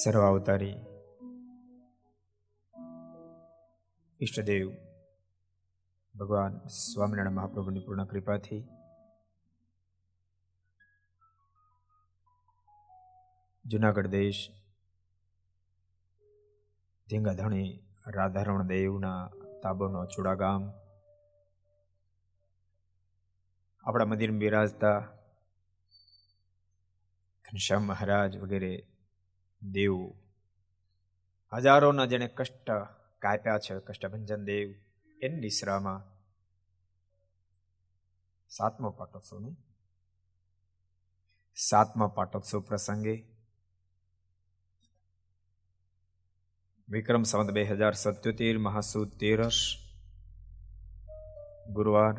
સર્વાવતારી ઈષ્ટદેવ, ભગવાન સ્વામિનારાયણ મહાપ્રભુની પૂર્ણ કૃપાથી જુનાગઢ દેશ, ધીંગાધણી રાધારમણ દેવના તાબોનો ચુડાગામ, આપણા મંદિર બિરાજતા ઘનશ્યામ મહારાજ વગેરે દેવ. હજારોના જેણે કષ્ટ કાપ્યા છે, કષ્ટભંજન દેવ, એની નિશ્રામાં. સાતમો પાટોત્સવનું સાતમા પાટોત્સવ પ્રસંગે વિક્રમ સંવત બે હજાર સત્યોતેર, મહાસુદ તેરસ, ગુરુવાર.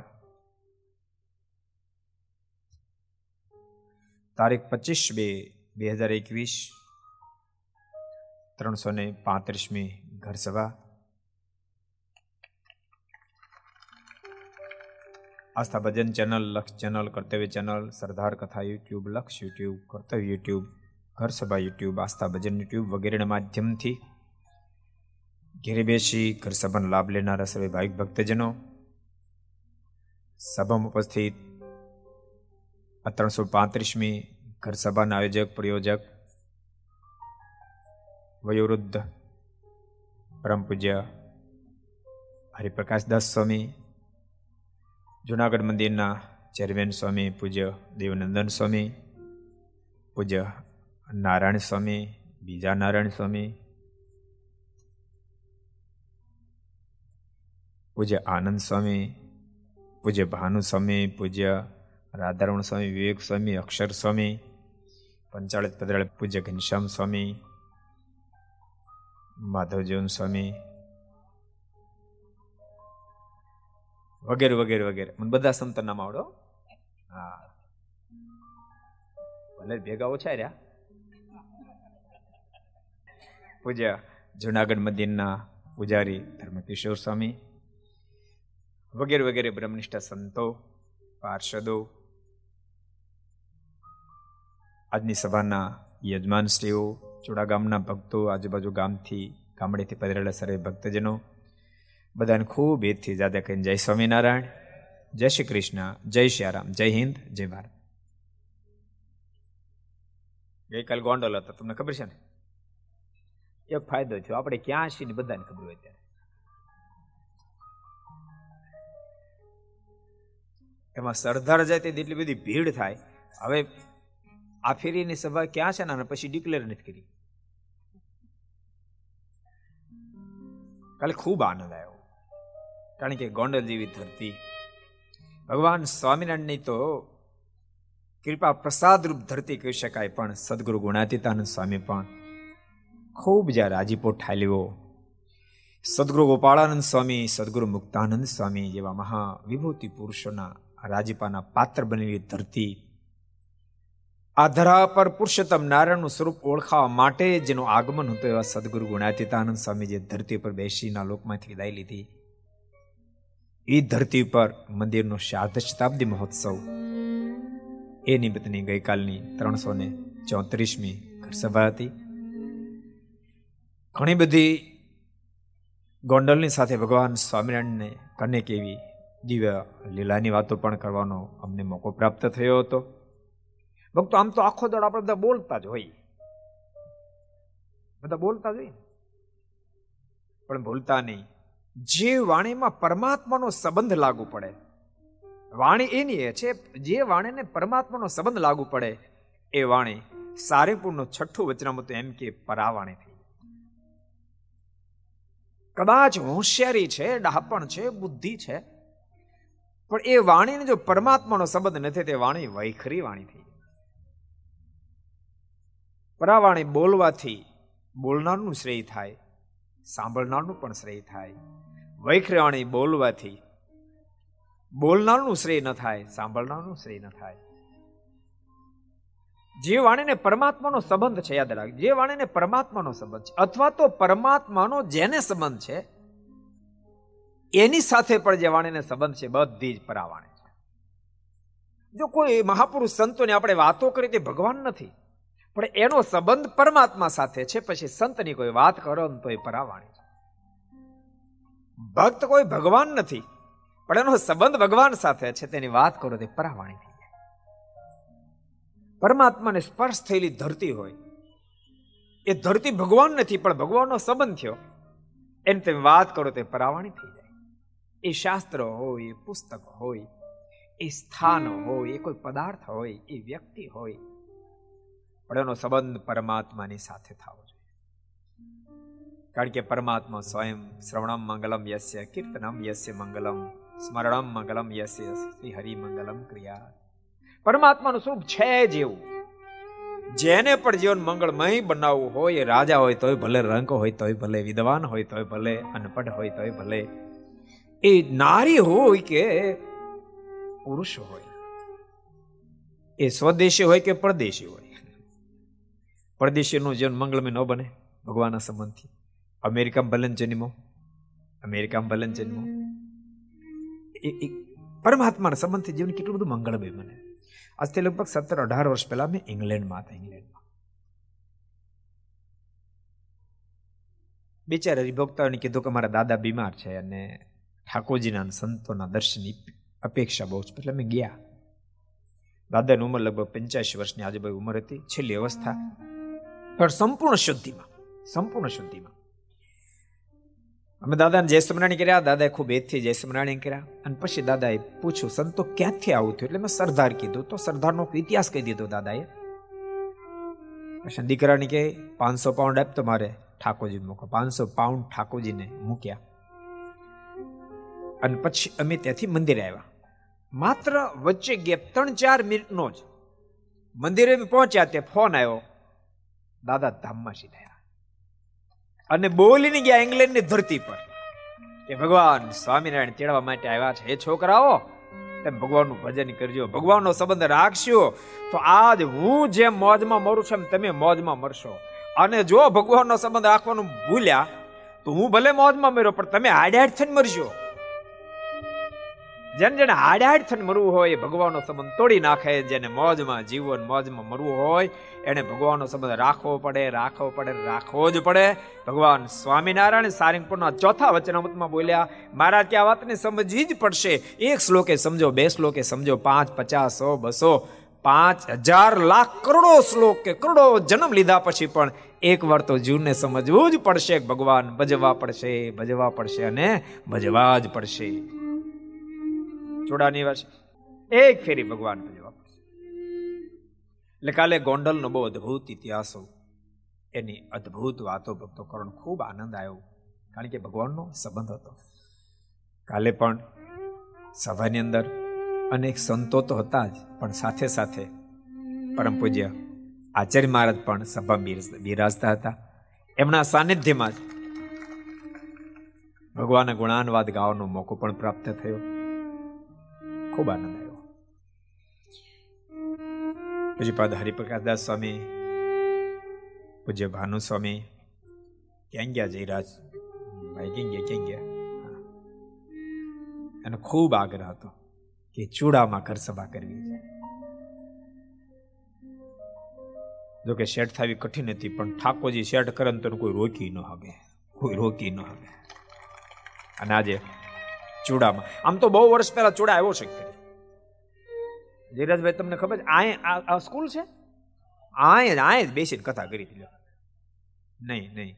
તારીખ પચીસ બે બે હજાર એકવીસ ત્રણસો ને પાંત્રીસમી ઘરસભા. Aastha Bhajan channel, Laksh channel, Kartavya channel, Sardar Katha YouTube, Laksh YouTube, Kartavya YouTube, Gharsabha YouTube, Aastha Bhajan YouTube વગેરેના માધ્યમથી ઘેરે બેસી ઘર સભાનો લાભ લેનારા સર્વે ભાવિક ભક્તજનો, સભામાં ઉપસ્થિત આ ત્રણસો પાંત્રીસમી ઘર સભાના આયોજક, પ્રયોજક વયોવૃદ્ધ પરમ પૂજ્ય હરિપ્રકાશદાસ સ્વામી, જુનાગઢ મંદિરના ચેરમેન સ્વામી, પૂજ્ય દેવનંદન સ્વામી, પૂજ્ય નારાયણ સ્વામી, બીજા નારાયણ સ્વામી, પૂજ્ય આનંદ સ્વામી, પૂજ્ય ભાનુ સ્વામી, પૂજ્ય રાધારમણ સ્વામી, વિવેક સ્વામી, અક્ષર સ્વામી પંચાળત પદરાળ પૂજ્ય ઘનશ્યામ સ્વામી માધવજીવન સ્વામી. વગેરે વગેરે વગેરે. મને બધા સંતો નામ આવડો હા. ભલે ભેગા ઓછા રહ્યા. પૂજ્ય જુનાગઢ મંદિરના પૂજારી ધર્મકિશોર સ્વામી. વગેરે વગેરે બ્રહ્મનિષ્ઠ સંતો, પાર્ષદો. આજની સભાના યજમાનશ્રીઓ ચોડા ગામના ભક્તો આજુબાજુ ગામથી, ગામડેથી પધરેલા સર્વે ભક્તજનો, બધાને ખૂબ એથી જાદા કહીને જય સ્વામિનારાયણ, જય શ્રી કૃષ્ણ, જય શ્રી રામ, જય હિન્દ, જય ભારત. ગઈકાલ ગોંડલ હતો, તમને ખબર છે ને? એક ફાયદો થયો, આપણે ક્યાં છીએ ને બધાને ખબર હોય ત્યારે. એમાં સરદાર જાય તેટલી બધી ભીડ થાય. હવે આ ફેરીની સભા ક્યાં છે ને પછી ડિક્લેર નથી કરી. કાલે ખૂબ આનંદ આવ્યો. કારણ કે ગોંડલ જેવી ધરતી. ભગવાન સ્વામિનારાયણની તો કૃપા પ્રસાદ રૂપ ધરતી કહી શકાય, પણ સદગુરુ ગુણાતીતાનંદ સ્વામી પણ ખૂબ જ્યાં રાજીપો ઠાલ્યો. સદગુરુ ગોપાળાનંદ સ્વામી, સદગુરુ મુક્તાનંદ સ્વામી જેવા મહા વિભૂતિ પુરુષોના રાજીપાના પાત્ર બનેલી ધરતી આ ધરા પર પુરુષોત્તમ નારાયણનું સ્વરૂપ ઓળખાવા માટે જેનું આગમન હતું એવા સદગુરુ ગુણાતીતાનંદ સ્વામી ધરતી પર બેસીના લોકમાંથી વિદાય લીધી. એ ધરતી પર મંદિરનો શારદ શતાબ્દી મહોત્સવ એ નિમિત્તની ગઈકાલની ત્રણસો ને ચોત્રીસમી સભા હતી. ઘણી બધી ગોંડલની સાથે ભગવાન સ્વામિનારાયણને કનેક એવી દિવ્ય લીલાની વાતો પણ કરવાનો અમને મોકો પ્રાપ્ત થયો હતો. ભક્તો, આમ તો આખો દોડ આપણે બધા બોલતા જ હોય બધા બોલતા જ હોય પણ ભૂલતા નહીં. જે વાણીમાં પરમાત્માનો સંબંધ લાગુ પડે, વાણી એની એ છે, જે વાણીને પરમાત્માનો સંબંધ લાગુ પડે, એ વાણી સારીપુરનું છઠ્ઠું વચનામૃત એમ કે પરાવાણી થઈ કદાચ હોશિયારી છે, ડાહપણ છે, બુદ્ધિ છે, પણ એ વાણીને જો પરમાત્માનો સંબંધ નથી, તે વાણી વૈખરી વાણી થઈ પરાવાણી બોલવાથી બોલનારનું શ્રેય થાય, સાંભળનારનું પણ શ્રેય થાય. વૈખરાણી બોલવાથી બોલનારનું શ્રેય ન થાય, સાંભળનારનું શ્રેય ન થાય. જે વાણીને પરમાત્માનો સંબંધ છે, યાદ રાખ, જે વાણીને પરમાત્માનો સંબંધ છે, અથવા તો પરમાત્માનો જેને સંબંધ છે, એની સાથે પણ જે વાણીને સંબંધ છે, બધી જ પરાવાણી જો કોઈ મહાપુરુષ સંતોની આપણે વાતો કરી તે ભગવાન નથી. પણ એનો સંબંધ પરમાત્મા સાથે છે, પછી સંતની કોઈ વાત કરો ને તો એ પરાવાણી ભક્ત કોઈ ભગવાન નથી, પણ એનો સંબંધ ભગવાન સાથે છે, તેની વાત કરો તે પરાવાણી થઈ જાય. પરમાત્માને સ્પર્શ થયેલી ધરતી હોય. એ ધરતી ભગવાન નથી, પણ ભગવાનનો સંબંધ થયો. એને તમે વાત કરો તે પરાવાણી થઈ જાય. એ શાસ્ત્ર હોય, એ પુસ્તક હોય, એ સ્થાન હોય, એ કોઈ પદાર્થ હોય, એ વ્યક્તિ હોય પણ એનો સંબંધ પરમાત્માની સાથે થવો જોઈએ. કારણ કે પરમાત્મા સ્વયં શ્રવણમ મંગલમ યસ્ય કીર્તનમ યસ્ય મંગલમ સ્મરણમ મંગલમ યસ્ય શ્રી હરિ મંગલમ ક્રિયા. પરમાત્માનું સ્વરૂપ છે જેવું જેને પણ જીવન મંગળમય બનાવવું હોય રાજા હોય તોય ભલે રંક હોય તોય ભલે વિદ્વાન હોય તોય ભલે અનપઢ હોય તોય ભલે. એ નારી હોય કે પુરુષ હોય, એ સ્વદેશી હોય કે પરદેશી હોય પરદેશીનું જીવન મંગળમય ન બને ભગવાનના સંબંધથી. અમેરિકામાં ભલન જન્મો. અમેરિકામાં ભલન જન્મો. એ પરમાત્માના સંબંધથી જીવન કેટલું બધું મંગળમય બને. આજથી લગભગ સત્તર અઢાર વર્ષ પહેલા મેં ઇંગ્લેન્ડમાં હતા, ઇંગ્લેન્ડમાં. બિચારા હરિભક્તોને કીધું કે મારા દાદા બીમાર છે અને ઠાકોરજીના સંતોના દર્શનની અપેક્ષા બહુ છે. એટલે અમે ગયા. દાદાની ઉંમર લગભગ પંચ્યાસી વર્ષની આજુબાજુ ઉંમર હતી. છેલ્લી અવસ્થા. પણ સંપૂર્ણ શુદ્ધિમાં સંપૂર્ણ શુદ્ધિમાં. અમે દાદાને જય સમરાણી કર્યા, દાદાએ ખૂબ એથી જય કર્યા. અને પછી દાદાએ પૂછ્યું, સંતો ક્યાંથી આવું થયું? એટલે મેં સરદાર કીધું. તો સરદારનો ઇતિહાસ કહી દીધો દાદાએ. પછી દીકરાને કે પાંચસો પાઉન્ડ આપ તો મારે ઠાકોરજી મૂકો. પાંચસો પાઉન્ડ ઠાકોરજીને મૂક્યા. અને પછી અમે ત્યાંથી મંદિરે આવ્યા. માત્ર વચ્ચે ગેપ ત્રણ ચાર મિનિટનો જ મંદિરે પહોંચ્યા તે ફોન આવ્યો. દાદા ધામમાં સીધા અને બોલીને ગયા ઇંગ્લેન્ડની ધરતી પર. કે ભગવાન સ્વામિનારાયણ તેડવા માટે આવ્યા છે. એ છોકરાઓ, તેમ ભગવાનનું ભજન કરજો. ભગવાનનો સંબંધ રાખશો તો આજ હું જેમ મોજમાં મરું છું એમ તમે મોજમાં મરશો. અને જો ભગવાનનો સંબંધ રાખવાનું ભૂલ્યા, તો હું ભલે મોજમાં મર્યો, પણ તમે હાડ હાડ થઈને મરશો જેને જેને હાડાડ થઈને મરવું હોય, એ ભગવાનનો સંબંધ તોડી નાખે. જેને મોજમાં જીવન મોજમાં મરવું હોય, એને ભગવાનનો સંબંધ રાખવો પડે રાખવો પડે, રાખવો જ પડે. ભગવાન સ્વામિનારાયણ સારંગપુરના ચોથા વચનામૃતમાં બોલ્યા મારા ત્યાં વાતને સમજવી જ પડશે. એક શ્લોકે સમજો, બે શ્લોકે સમજો, પાંચ પચાસ સો બસો, પાંચ હજાર લાખ કરોડો શ્લોક કે કરોડો જન્મ લીધા પછી પણ એક વાર તો જીવને સમજવું જ પડશે. ભગવાન ભજવા પડશે ભજવા પડશે અને ભજવા જ પડશે. ચોડાની વાત એક ફેરી ભગવાન ભજવા એટલે કાલે ગોંડલનો બહુ અદ્ભુત ઇતિહાસો એની અદ્ભુત વાતો ભક્તો કરવાનો ખૂબ આનંદ આવ્યો. કારણ કે ભગવાનનો સંબંધ હતો. કાલે પણ સભાની અંદર અનેક સંતો તો હતા જ, પણ સાથે સાથે પરમ પૂજ્ય આચાર્ય મહારાજ પણ સભા બિરાજતા હતા. એમના સાનિધ્યમાં જ ભગવાનના ગુણાનવાદ ગાવાનો મોકો પણ પ્રાપ્ત થયો. ખૂબ આનંદ આવ્યો. પૂજ્યપાદ હરિપ્રકાશદાસ સ્વામી, પૂજ્ય ભાનુ સ્વામી ક્યાં ગયા જયરાજ? ભાઈ ક્યાં ગયા? ક્યાં ગયા? એનો ખૂબ આગ્રહ હતો કે ચૂડામાં ઘર સભા કરવી છે. જો કે શેઠ થવી કઠિન હતી, પણ ઠાકોરજી શેઠ કરે તો કોઈ રોકી ન હવે. કોઈ રોકી ન હવે. અને આજે ચૂડામાં આમ તો બહુ વર્ષ પહેલા ચૂડા આવ્યો છે ધીરજભાઈ, તમને ખબર છે? આ સ્કૂલ છે? આય જ આય જ બેસીને કથા કરી હતી નહીં નહીં.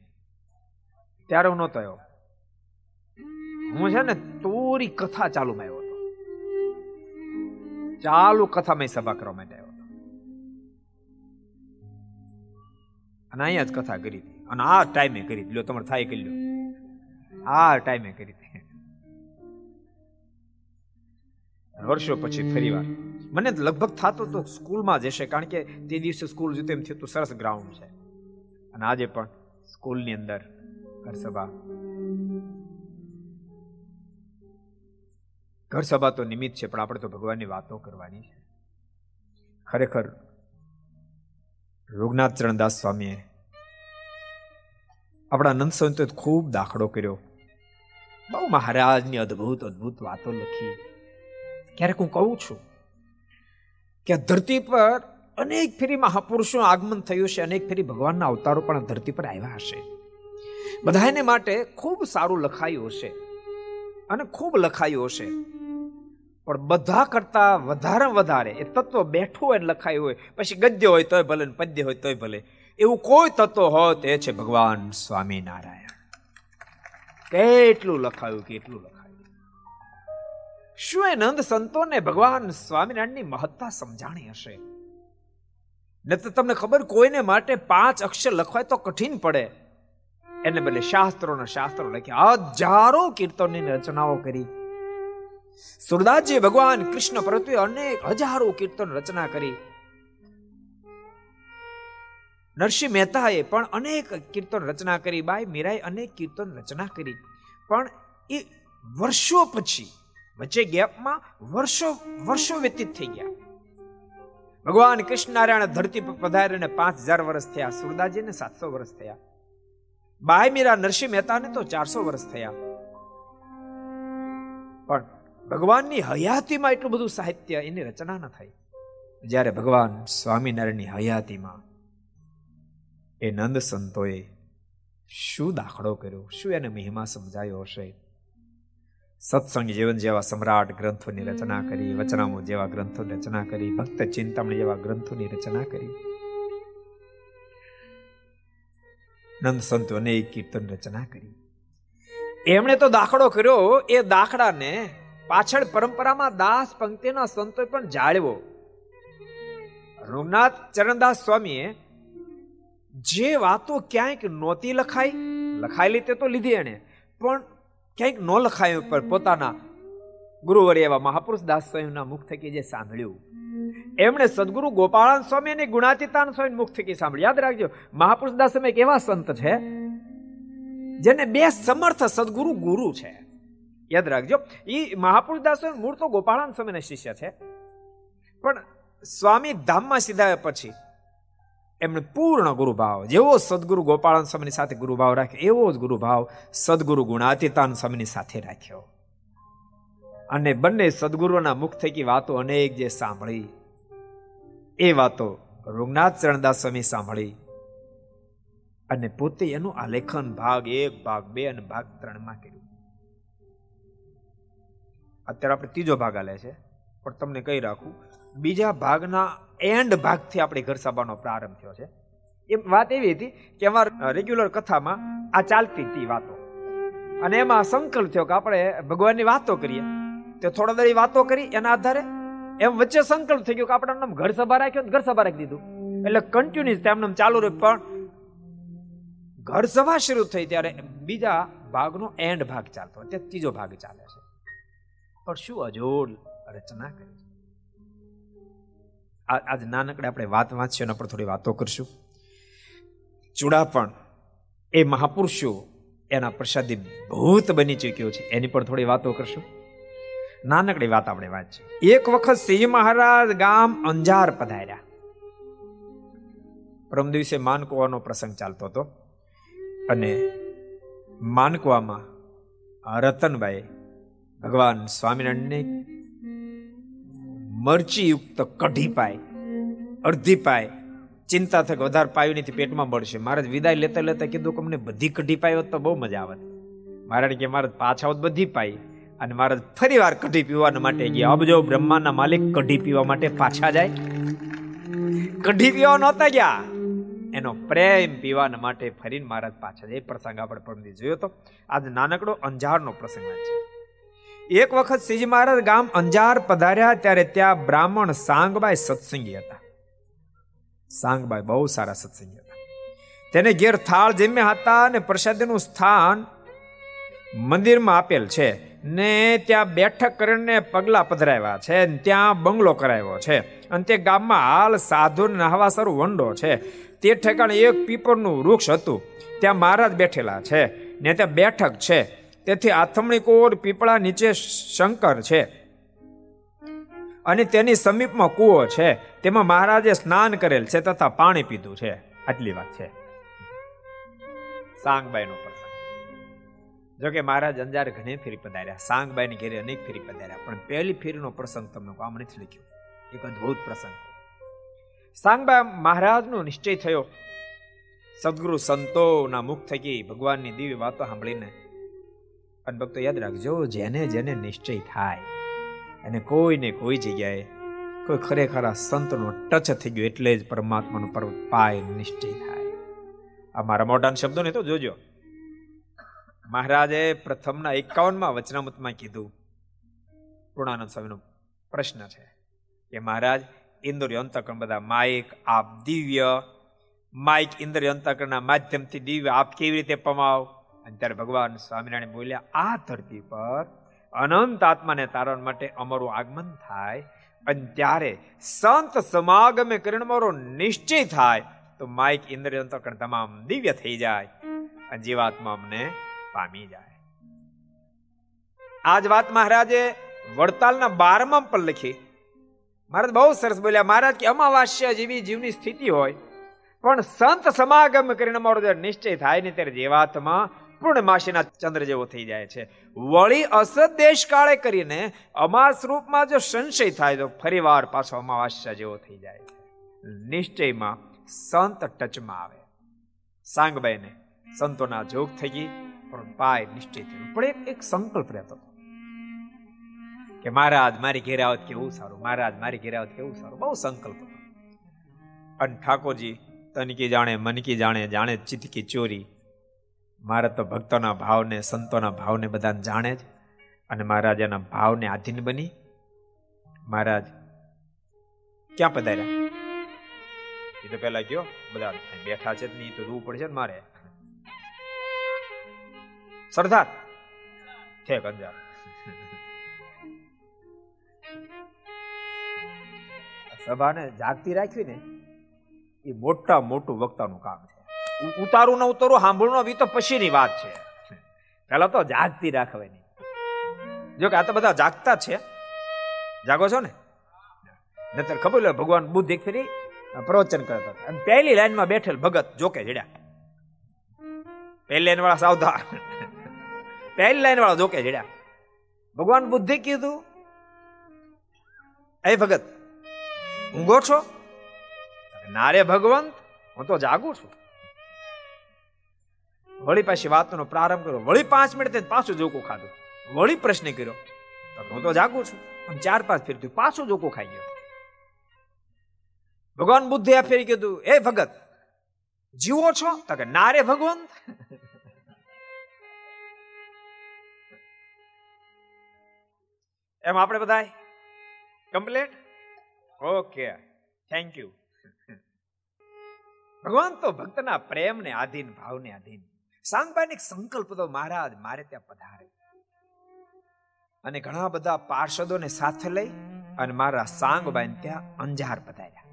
ત્યારે હું નહોતો આવ્યો. હું છે ને તોરી કથા ચાલુ માં આવ્યો હતો. ચાલુ કથામાં સભા કરવા માટે આવ્યો હતો. અને અહીંયા જ કથા કરી હતી. અને આ ટાઈમે કરી દીધો તમારે થાય કરી આ ટાઈમે કરી વર્ષો પછી ફરીવાર મને લગભગ થતો તો સ્કૂલમાં જશે કારણ કે તે દિવસે સ્કૂલ જોતે એમ થયું તો સરસ ગ્રાઉન્ડ છે. અને આજે પણ સ્કૂલની અંદર ઘર સભા ઘર સભા તો નિમિત્ત છે, પણ આપણે તો ભગવાનની વાતો કરવાની છે. ખરેખર રૂગનાથ ચરણદાસ સ્વામીએ આપણા નંદ સંતો ખૂબ દાખલો કર્યો. બહુ મહારાજની અદ્ભુત અદ્ભુત વાતો લખી. ક્યારેક હું કહું છું કે ધરતી પર અનેક ફેરી મહાપુરુષોનું આગમન થયું છે, અનેક ફેરી ભગવાનના અવતારો પણ ધરતી પર આવ્યા હશે. બધાને માટે ખૂબ સારું લખાયું હશે અને ખૂબ લખાયું હશે. પણ બધા કરતા વધારે વધારે, એ તત્વ બેઠું હોય લખાયું હોય, પછી ગદ્ય હોય તોય ભલે પદ્ય હોય તોય ભલે, એવું કોઈ તત્વ હોય તે છે ભગવાન સ્વામિનારાયણ. કેટલું લખાયું, કેટલું શું એ નંદ સંતોને ભગવાન સ્વામિનારાયણની મહત્તા સમજાણી હશે? ન તો તમને ખબર કોઈને માટે પાંચ અક્ષર લખવાય તો કઠિન પડે. એને બદલે શાસ્ત્રોના શાસ્ત્રો લખ્યા. હજારો કીર્તનની રચનાઓ કરી. સુરદાસજી ભગવાન કૃષ્ણ પ્રત્યે અનેક હજારો કીર્તન રચના કરી. નરસિંહ મહેતાએ પણ અનેક કીર્તન રચના કરી. બાઈ મીરાએ અનેક કીર્તન રચના કરી. પણ એ વર્ષો પછી વચ્ચે ગેપમાં વર્ષો વર્ષો વ્યતીત થઈ ગયા. ભગવાન કૃષ્ણનારાયણ ધરતી પર પધારીને પાંચ હજાર વર્ષ થયા સુરદાજીને સાતસો વર્ષ થયા. બાય મીરા નરસિંહ મહેતાને તો ચારસો વર્ષ થયા. પણ ભગવાનની હયાતીમાં એટલું બધું સાહિત્ય એની રચના ન થઈ. જ્યારે ભગવાન સ્વામિનારાયણની હયાતીમાં એ નંદ સંતોએ શું દાખલો કર્યો, શું એને મહિમા સમજાયો હશે? સત્સંગ જીવન જેવા સમ્રાટ ગ્રંથોની રચના કરી, વચનામો જેવા ગ્રંથોની રચના કરી, ભક્ત ચિંતામણી જેવા ગ્રંથોની રચના કરી. નંદ સંતો અનેક કીર્તન રચના કરી. એમણે તો દાખલો કર્યો, એ દાખલાને પાછળ પરંપરામાં દાસ પંક્તિના સંતો પણ જાળવો રૂગનાથ ચરણદાસ સ્વામીએ જે વાતો ક્યાંક નહોતી લખાઈ, લખાયેલી તે તો લીધી એણે, પણ ક્યાંક ન લખાયું પણ પોતાના ગુરુવર એવા મહાપુરુષ દાસ સ્વામીના મુખ થકી જે સાંભળ્યું. એમણે સદગુરુ ગોપાળાન સ્વામી અને ગુણાતીતાન સ્વામી મુખ થકી સાંભળ્યું યાદ રાખજો, મહાપુરુષ દાસ સ્વામી એવા સંત છે, જેને બે સમર્થ સદગુરુ ગુરુ છે. યાદ રાખજો એ મહાપુરુષ દાસ મૂળ તો ગોપાળાન સ્વામીના શિષ્ય છે. પણ સ્વામી ધામમાં સીધા પછી એમણે પૂર્ણ ગુરુભાવ. જેવો સદગુરુ ગોપાળન સ્વામીની સાથે ગુરુભાવ રાખ્યો, એવો જ ગુરુભાવ સદગુરુ ગુણાતીતાન સ્વામીની સાથે રાખ્યો. અને બંને સદગુરુના મુખ થકી વાતો અનેક જે સાંભળી. એ વાતો રૂગનાથ ચરણદાસ સ્વામી સાંભળી. અને પોતે એનું આલેખન ભાગ એક, ભાગ બે અને ભાગ ત્રણમાં કર્યું. અત્યારે આપણે ત્રીજો ભાગ આલે છે. પણ તમને કહી રાખું, બીજા ભાગના એન્ડ ભાગથી આપણે ઘર સભાનો પ્રારંભ થયો છે. એ વાત એવી હતી કે અમારા રેગ્યુલર કથામાં આ ચાલતી હતી વાતો. અને એમાં સંકલ્પ થયો કે આપણે ભગવાનની વાતો કરીએ. તો થોડા દરી વાતો કરી, એના આધારે એમ વચ્ચે સંકલ્પ થઈ ગયો કે આપણે નામ ઘર સભા રાખ્યો ઘર સભા રાખી દીધું. એટલે કન્ટિન્યુઅસ તેમને ચાલુ રહ્યું. પણ ઘર સભા શરૂ થઈ ત્યારે બીજા ભાગનો એન્ડ ભાગ ચાલતો. તે ત્રીજો ભાગ ચાલે છે. પણ શું અજોડ રચના કરી આજ નાનકડે આપણે વાત વાંચીએ એના પર થોડી વાતો કરશું. ચૂડાપણ એ મહાપુરુષો એના પ્રસાદી ભૂત બની ચૂક્યો છે. એની પર થોડી વાતો કરશું. નાનકડી વાત આપણે વાંચીએ. એક વખત સિંહ મહારાજ ગામ અંજાર પધાર્યા. પરમ દિવસે માનકુવાનો પ્રસંગ ચાલતો હતો અને માનકુવામાં રતનભાઈ ભગવાન સ્વામિનારાયણને મરચી યુક્ત કઢી પાય, અડધી પાય, ચિંતા થાય વધારે પાયું નથી, પેટમાં બળશે. મહારાજ વિદાય લેતા લેતા કીધું કે અમને બધી કઢી પાય હોત તો બહુ મજા આવત. મહારાજ કે, મહારાજ, પાછા હોત બધી પાઈ અને મહારાજ ફરી વાર કઢી પીવાના માટે ગયા. અબજો બ્રહ્માના માલિક કઢી પીવા માટે પાછા જાય. કઢી પીવા નહોતા ગયા. એનો પ્રેમ પીવાના માટે ફરીને મહારાજ પાછા જાય. પ્રસંગ આપણે પરમથી જોયો તો. આજ નાનકડો અંજારનો પ્રસંગ છે. એક વખત શ્રીજી મહારાજ ગામ અંજાર પધાર્યા ત્યારે ત્યાં બ્રાહ્મણ સાંગબાઈ સત્સંગી હતા. સાંગબાઈ બહુ સારા સત્સંગી હતા. તેને ઘેર થાળ જમ્યા હતા અને પ્રસાદીનું સ્થાન મંદિરમાં આપેલ છે. ને ત્યાં બેઠક કરીને પગલા પધરાવ્યા છે ત્યાં બંગલો કરાવ્યો છે. અને તે ગામમાં હાલ સાધુ નહવાસર વંડો છે. તે ઠેકાણે એક પીપળનું વૃક્ષ હતું. ત્યાં મહારાજ બેઠેલા છે. ને ત્યાં બેઠક છે. તેથી આથમણી કોર પીપળા નીચે શંકર છે. અને તેની સમીપમાં કૂવો છે. તેમાં મહારાજે સ્નાન કરેલ છે તથા પાણી પીધું છે. આટલી વાત છે. સાંગબાઈ નો પ્રસંગ. જોકે મહારાજ અંજાર ઘણી ફેરી પધાર્યા. સાંગબાઈ ની ઘેરે અનેક ફેરી પધાર્યા. પણ પહેલી ફેરીનો પ્રસંગ તમને આમ નથી લખ્યો. એક અદભુત પ્રસંગ. સાંગબાઈ મહારાજનો નિશ્ચય થયો. સદગુરુ સંતોના મુખ થકી ભગવાનની દિવ્ય વાતો સાંભળીને અને ભક્તો, યાદ રાખજો, જેને જેને નિશ્ચય થાય અને કોઈને કોઈ જગ્યાએ કોઈ ખરેખર આ સંતનો ટચ થઈ ગયો એટલે જ પરમાત્માનો પર્વત પાય નિશ્ચય થાય. આ મારા મોટા શબ્દોને તો જોજો. મહારાજે પ્રથમના એકાવનમાં વચનામૃતમાં કીધું. પૂર્ણાનંદ સ્વામીનો પ્રશ્ન છે કે મહારાજ, ઇન્દ્રિય અંતકરણ બધા માઇક આપ દિવ્ય માઇક ઇન્દ્રિય અંતકરણના માધ્યમથી દિવ્ય આપ કેવી રીતે પમાવ? અને ત્યારે ભગવાન સ્વામિનારાયણ બોલ્યા, આ ધરતી પર અનંત આત્માને તારણ માટે અમારું આગમન થાય અને ત્યારે સંત સમાગમે કરીને મારો નિશ્ચય થાય. તો માઇક ઇન્દ્રિય તમામ દિવ્ય થઈ જાય, અને જીવાત્મા અમને પામી જાય. આજ વાત મહારાજે વડતાલના બારમાં પર લખી. મહારાજ બહુ સરસ બોલ્યા, મહારાજ, કે અમાવાસ્ય જેવી જીવની સ્થિતિ હોય, પણ સંત સમાગમ કરીને અમારો નિશ્ચય થાય ને ત્યારે જીવાત્મા પૂર્ણમાસીના ચંદ્ર જેવો થઈ જાય છે. વળી અસત દેશ કાળે કરીને અમાસ રૂપમાં જો સંશય થાય તો ફરીવાર પાછો અમાવાસ્યા જેવો થઈ જાય નિશ્ચયમાં સંત ટચમાં આવે. સાંગબાઈને સંતોના જોગ થઈ ગઈ, પણ પાય નિશ્ચય થયો. પણ એક સંકલ્પ રહેતો કે મહારાજ, મારી ઘેરાવત કેવું સારું? મહારાજ, મારી ઘેરાવત કેવું સારું? બહુ સંકલ્પ અને ઠાકોરજી તનકી જાણે, મનકી જાણે જાણે ચિતકી ચોરી મારે તો ભક્તોના ભાવને, સંતોના ભાવને બધાને જાણે જ. અને મહારાજ એના ભાવને આધીન બની. મહારાજ, ક્યાં પધાર્યા? એ તો પેલા ગયો બધા બેઠા છે નહીં તો જોવું પડશે ને મારે. સરદાર, છે કંજાર. સભાને જાગતી રાખવી ને, એ મોટા મોટું વક્તાનું કામ છે. ઉતારું ન ઉતારું સાંભળવું એ તો પછીની વાત છે. પેલા તો જાગતી રાખવાની જો કે આ તો બધા જાગતા છે. જાગો છો ને? નતર ખબર ભગવાન બુદ્ધ એક ફેરી પ્રવચન કરતા અને પહેલી લાઈનમાં બેઠેલ ભગત જોકે જડ્યા. પહેલી લાઈન વાળા સાવધાન. પહેલી લાઈન વાળા જોકે જડ્યા. ભગવાન બુદ્ધે કીધું એ ભગત, ઊંઘો છો? નારે ભગવંત, હું તો જાગું છું. વળી પાછી વાતનો પ્રારંભ કર્યો. વળી પાંચ મિનિટ પાછું જોકું ખાધું. વળી પ્રશ્ન કર્યો. હું તો જાગું છું. ચાર પાંચ ફેર પાછું જોકું ખાઈ ગયો. ભગવાન બુદ્ધે આ ફેરી કીધું એ ભગત, જીવો છો? તો કે નારે ભગવાન એમ આપણે બધા કમ્પ્લેટ ઓકે. Thank you. ભગવાન તો ભક્તના પ્રેમને આધીન, ભાવને આધીન. સાંગબાની સંકલ્પ તો મહારાજ, મારે ત્યાં પધારે. અને ઘણા બધા પાર્ષદોને સાથે લઈ અને મારા સાંગબાઈ ત્યાં અંજાર પધાર્યા.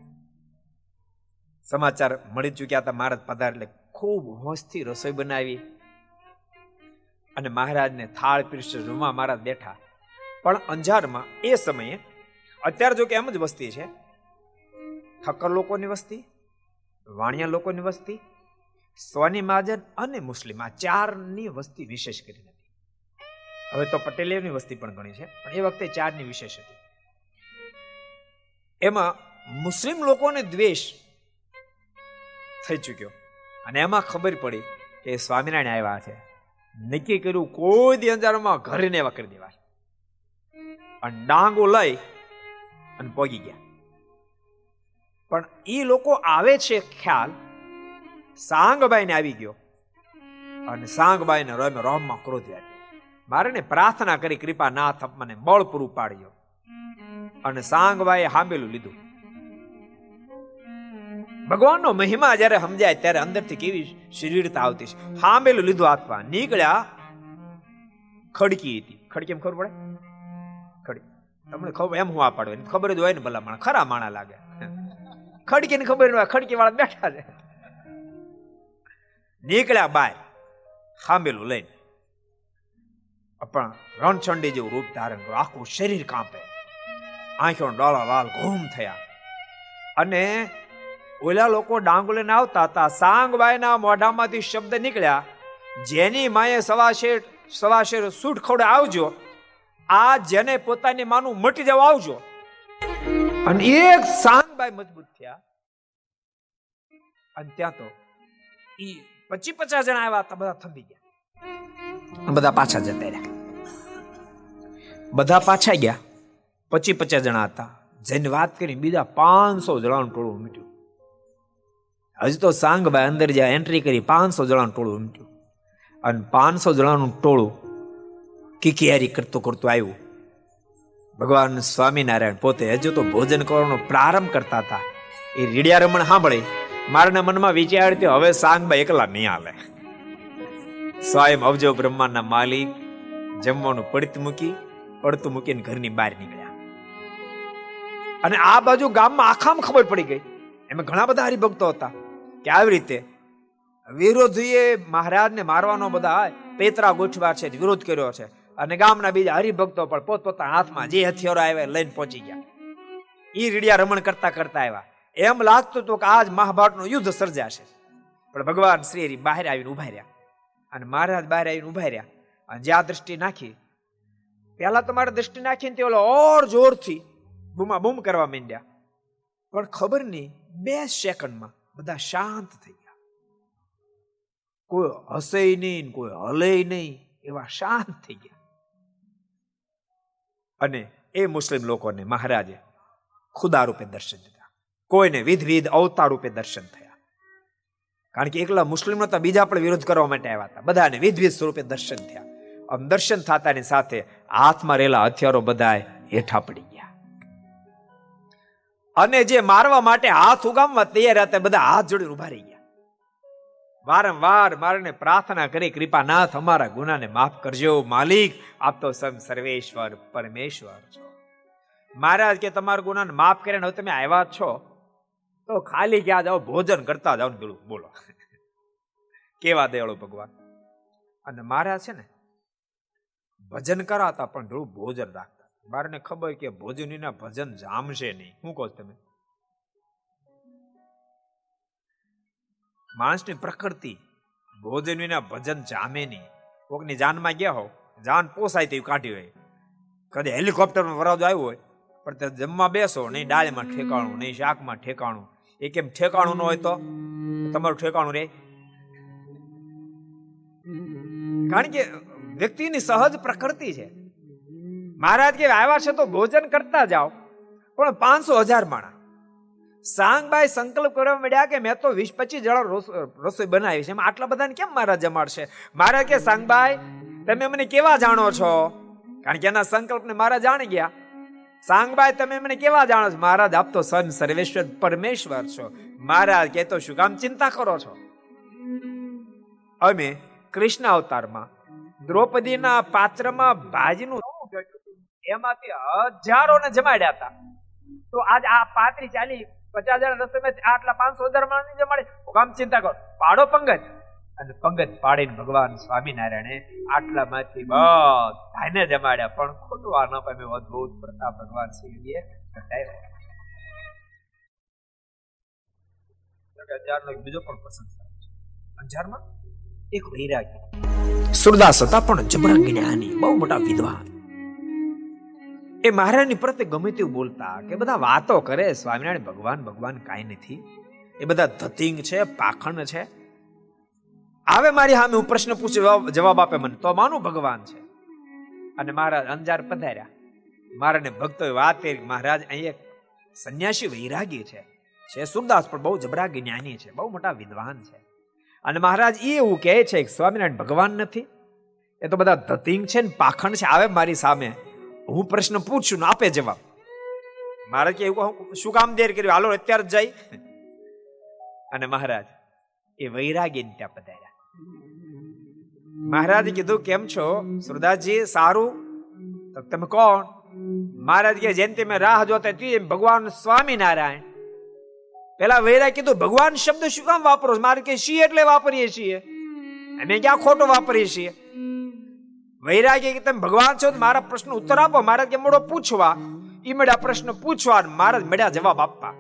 સમાચાર મળી ચૂક્યા હતા મહારાજ પધાર એટલે ખૂબ હોશથી રસોઈ બનાવી. અને મહારાજને થાળ પીરસે રૂમમાં મહારાજ બેઠા. પણ અંજારમાં એ સમયે અત્યારે જો કે એમ જ વસ્તી છે. ઠક્કર લોકોની વસ્તી, વાણિયા લોકોની વસ્તી સ્વની મહાજન અને મુસ્લિમ, આ ચારની વસ્તી વિશેષ કરી હતી. હવે તો પટેલિયની વસ્તી પણ ઘણી છે, પણ એ વખતે ચારની વિશેષ હતી. એમાં મુસ્લિમ લોકોને દ્વેષ થઈ ચૂક્યો. અને એમાં ખબર પડી કે સ્વામિનારાયણ આવ્યા છે. નક્કી કર્યું કોઈ દી અંજારમાં ઘરે ને એવા કરી દેવા અને ડાંગો લઈ અને પોગી ગયા. પણ એ લોકો આવે છે ખ્યાલ સાંગબાઈને આવી ગયો. અને સાંગબાઈને રોમ રોમમાં ક્રોધ આવ્યો મારે ને પ્રાર્થના કરી કૃપા નાથ મને બળ પૂરું પાડ્યો. અને સાંગબાઈએ હાંબેલું લીધું. ભગવાનનો મહિમા જ્યારે સમજાય ત્યારે અંદરથી કેવી શરીરતા આવતી છે. હાંબેલું લીધું હાથમાં. નીકળ્યા ખડકી હતી. ખડકી એમ ખબર પડે? ખડકી. તમને ખબર એમ હું આ પાડવે ખબર જ હોય ને ભલા માણા ખરા માણા લાગે. ખબર ન હોય. ખડકી વાળા બેઠા છે. નીકળ્યા બાય ખાંબેલું લઈને. પણ રણછંડી જેવું રૂપ ધારણ કર્યું. આખું શરીર કાંપે. આંખો ડોળા લાલ ઘૂમ થયા. અને ઓલા લોકો ડાંગ લઈને આવતા હતા. સાંગબાઈના મોઢામાંથી શબ્દ નીકળ્યા, જેની માએ સવાશેર સવાશેર સૂટ ખવડે આવજો. આ જેને પોતાની માનું મટી જવા આવજો. અને એક સાંગબાઈ મજબૂત થયા. અને ત્યાં તો ઈ પચી પચાસ જણા આવ્યા બધા થંભી ગયા. બધા પાછા જતા રહ્યા. બધા પાછા ગયા. પચી પચાસ જણા હતા. જેની વાત કરી, બીજા પાંચસો જણાનું ટોળું ઉમટ્યું. હજી તો સાંગભાઈ અંદર જ્યાં એન્ટ્રી કરી, પાંચસો જણાનું ટોળું ઉમટ્યું. અને પાંચસો જણાનું ટોળું કિકિયારી કરતું કરતું આવ્યું. ભગવાન સ્વામિનારાયણ પોતે હજુ તો ભોજન કરવાનો પ્રારંભ કરતા હતા. એ રીડિયા રમણ સાંભળી. મારના મનમાં વિચાર થયો, હવે સાંગભાઈ એકલા નહીં હાલે. સ્વયં અવજો બ્રહ્માંડના માલિક જમવાનું પડતું મૂકી, પડતું મૂકીને ઘરની બહાર નીકળ્યા. અને આ બાજુ ગામમાં આખામાં ખબર પડી ગઈ. એમાં ઘણા બધા હરિભક્તો હતા. કે આવી રીતે વિરોધીએ મહારાજને મારવાનો બધા પેતરા ગોઠવા છે, વિરોધ કર્યો છે. અને ગામના બીજા હરિભક્તો પણ પોતપોતાના હાથમાં જે હથિયારો આવ્યા લઈને પહોંચી ગયા. એ રીડિયા રમણ કરતા કરતા આવ્યા. એમ લાગતું હતું કે આજ મહાભારતનું યુદ્ધ સર્જાશે. પણ ભગવાન શ્રી હરિ બહાર આવીને ઊભા રહ્યા. અને મહારાજ બહાર આવીને ઊભા રહ્યા. અને જ્યાં દ્રષ્ટિ નાખી, પહેલા તો મારે દ્રષ્ટિ નાખીને તે ઓલો ઓર જોરથી બૂમા બૂમ કરવા માંડ્યા. પણ ખબર નહીં, બે સેકન્ડમાં બધા શાંત થઈ ગયા. કોઈ હસે નહીં કોઈ હલે નહીં, એવા શાંત થઈ ગયા. અને એ મુસ્લિમ લોકોને મહારાજે ખુદા રૂપે દર્શન દીધા. કોઈને વિધવિધ અવતાર રૂપે દર્શન થયા. કારણ કે એકલા મુસ્લિમનો તો બીજા પણ વિરોધ કરવા માટે આવ્યા હતા. બધાને વિધવિધ સ્વરૂપે દર્શન થયા. આમ દર્શન થતાની સાથે હાથમાં રહેલા હથિયારો બધાએ હેઠા પડી ગયા. અને જે મારવા માટે હાથ ઉગામવા તૈયાર હતા બધા હાથ જોડીને ઊભા રહી ગયા. વારંવાર મારને પ્રાર્થના કરી, કૃપાનાથ, અમારા ગુનાને માફ કરજો. માલિક, આપ તો સમ સર્વેશ્વર, પરમેશ્વર છો. મહારાજ કે, તમારા ગુનાને માફ કરીને હવે તમે આવ્યા છો? તો ખાલી ક્યાં જાઓ, ભોજન કરતા જાઓ ને બોલો. કેવા દયાળુ ભગવાન? અને મારા છે ને, ભજન કરાતા પણ ધ્રુવ ભોજન રાખતા. મારને ખબર કે ભોજનીના ભજન જામશે નહીં. શું કહો તમે? માણસની પ્રકૃતિ ભોજન વિના ભજન જામે નહીં. કોકની જાનમાં ગયા હો જાન પોસાય તેવી કાઢી હોય. કદી હેલિકોપ્ટરમાં વરાજો આવ્યો હોય, પણ તે જમવા બેસો નહીં, ડાળીમાં ઠેકાણું નહીં, શાકમાં ઠેકાણું. એ કેમ ઠેકાણું ન હોય તો? તમારું ઠેકાણું રે. કારણ કે વ્યક્તિની સહજ પ્રકૃતિ છે. મહારાજ કે આવ્યા છે તો ભોજન કરતા જાઓ. પણ પાંચસો હજાર માણા. સાંગબાઈ સંકલ્પ કરવા મળ્યા કે મેં તો વીસ પચીસ જણા રસોઈ બનાવી છે. આટલા બધાને કેમ મારા જમાડશે? મારા કે સાંગબાઈ તમે મને કેવા જાણો છો? કારણ કે એના સંકલ્પને મારા જાણી ગયા. સાંગભાઈ, તમે મને કેવા જાણો છો? મહારાજ, આપ તો સન સર્વેશ્વર પરમેશ્વર છો. મહારાજ કે તો શું કામ ચિંતા કરો છો? અમે કૃષ્ણ અવતારમાં દ્રૌપદીના પાત્રમાં ભાજીનું એમાંથી હજારોને જમાડ્યા હતા. તો આજ આ પાંત્રીસ ચાલી પચાસ હજાર રસોઈમાં આટલા પાંચસો હજાર માણસ જમાડે. કામ ચિંતા કરો? પાડો પંગત. અને પંગત પાડીને ભગવાન સ્વામિનારાયણે આટલામાંથી બધાને જમાડ્યા પણ ખોટું આ ન પામે અદભુત પ્રતાપ ભગવાન શ્રીએ હજારનો બીજો પણ પ્રસંગ અંજારમાં એક વૈરાગી સુરદાસ હતા પણ જબરા જ્ઞાની બહુ મોટા વિદ્વાન એ મહારાજની પ્રત્યે ગમે તેવું બોલતા કે બધા વાતો કરે, સ્વામિનારાયણ ભગવાન ભગવાન કાંઈ નથી. એ બધા ધતિંગ છે, પાખંડ છે. આવે મારી સામે હું પ્રશ્ન પૂછું, જવાબ આપે મને. તો માનું ભગવાન છે. અને મહારાજ અંજાર પધાર્યા. મારાને ભક્તો વાત કરી. મહારાજ અહીં એક સંન્યાસી વૈરાગી છે. છે સુરદાસ, પણ બહુ જબરા જ્ઞાની છે. બહુ મોટા વિદ્વાન છે. અને મહારાજ એ એવું કહે છે કે સ્વામિનારાયણ ભગવાન નથી. એ તો બધા ધતિંગ છે ને, પાખંડ છે. આવે મારી સામે. હું પ્રશ્ન પૂછું ને આપે જવાબ. મારે કે એવું શું કામ દેર કર્યું? હાલો, અત્યારે જ જાય અને મહારાજ એ વૈરાગી ત્યાં પધાર્યા. મહારાજ કીધું, કેમ છો? સુરદાસજી, સારું? તો તમે કોણ? મહારાજ કે જેમ તમે રાહ જોતા હતી ભગવાન સ્વામિનારાયણ. પેલા વૈરા કીધું, ભગવાન શબ્દ શું કામ વાપરો મારે કે શી એટલે વાપરીએ છીએ? અમે ક્યાં ખોટો વાપરીએ છીએ? વૈરાગી કે, તમે ભગવાન છો મારા પ્રશ્ન ઉત્તર આપો. મારા કે, મોડો પૂછવા. ઈ મળ્યા પ્રશ્ન પૂછવા મારા મળ્યા જવાબ આપવા.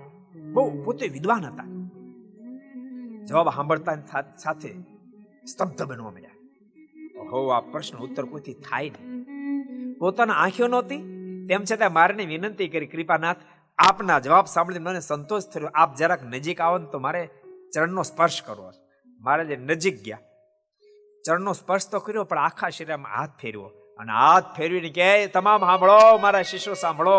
બહુ પોતે વિદ્વાન હતા. જવાબ સાંભળતા સાથે સ્તબ્ધ બનવા મળ્યા. હો આ પ્રશ્ન ઉત્તર કોઈથી થાય નહીં. પોતાના આંખો નહોતી, તેમ છતાં મારે વિનંતી કરી, કૃપાનાથ, આપના જવાબ સાંભળીને મને સંતોષ થયો. આપ જરાક નજીક આવો ને તો મારે ચરણનો સ્પર્શ કરવો મારે જે નજીક ગયા, ચરણનો સ્પર્શ તો કર્યો, પણ આખા શરીરમાં હાથ ફેરવો. અને હાથ ફેરવીને કે તમામ સાંભળો, મારા શિષ્યો સાંભળો.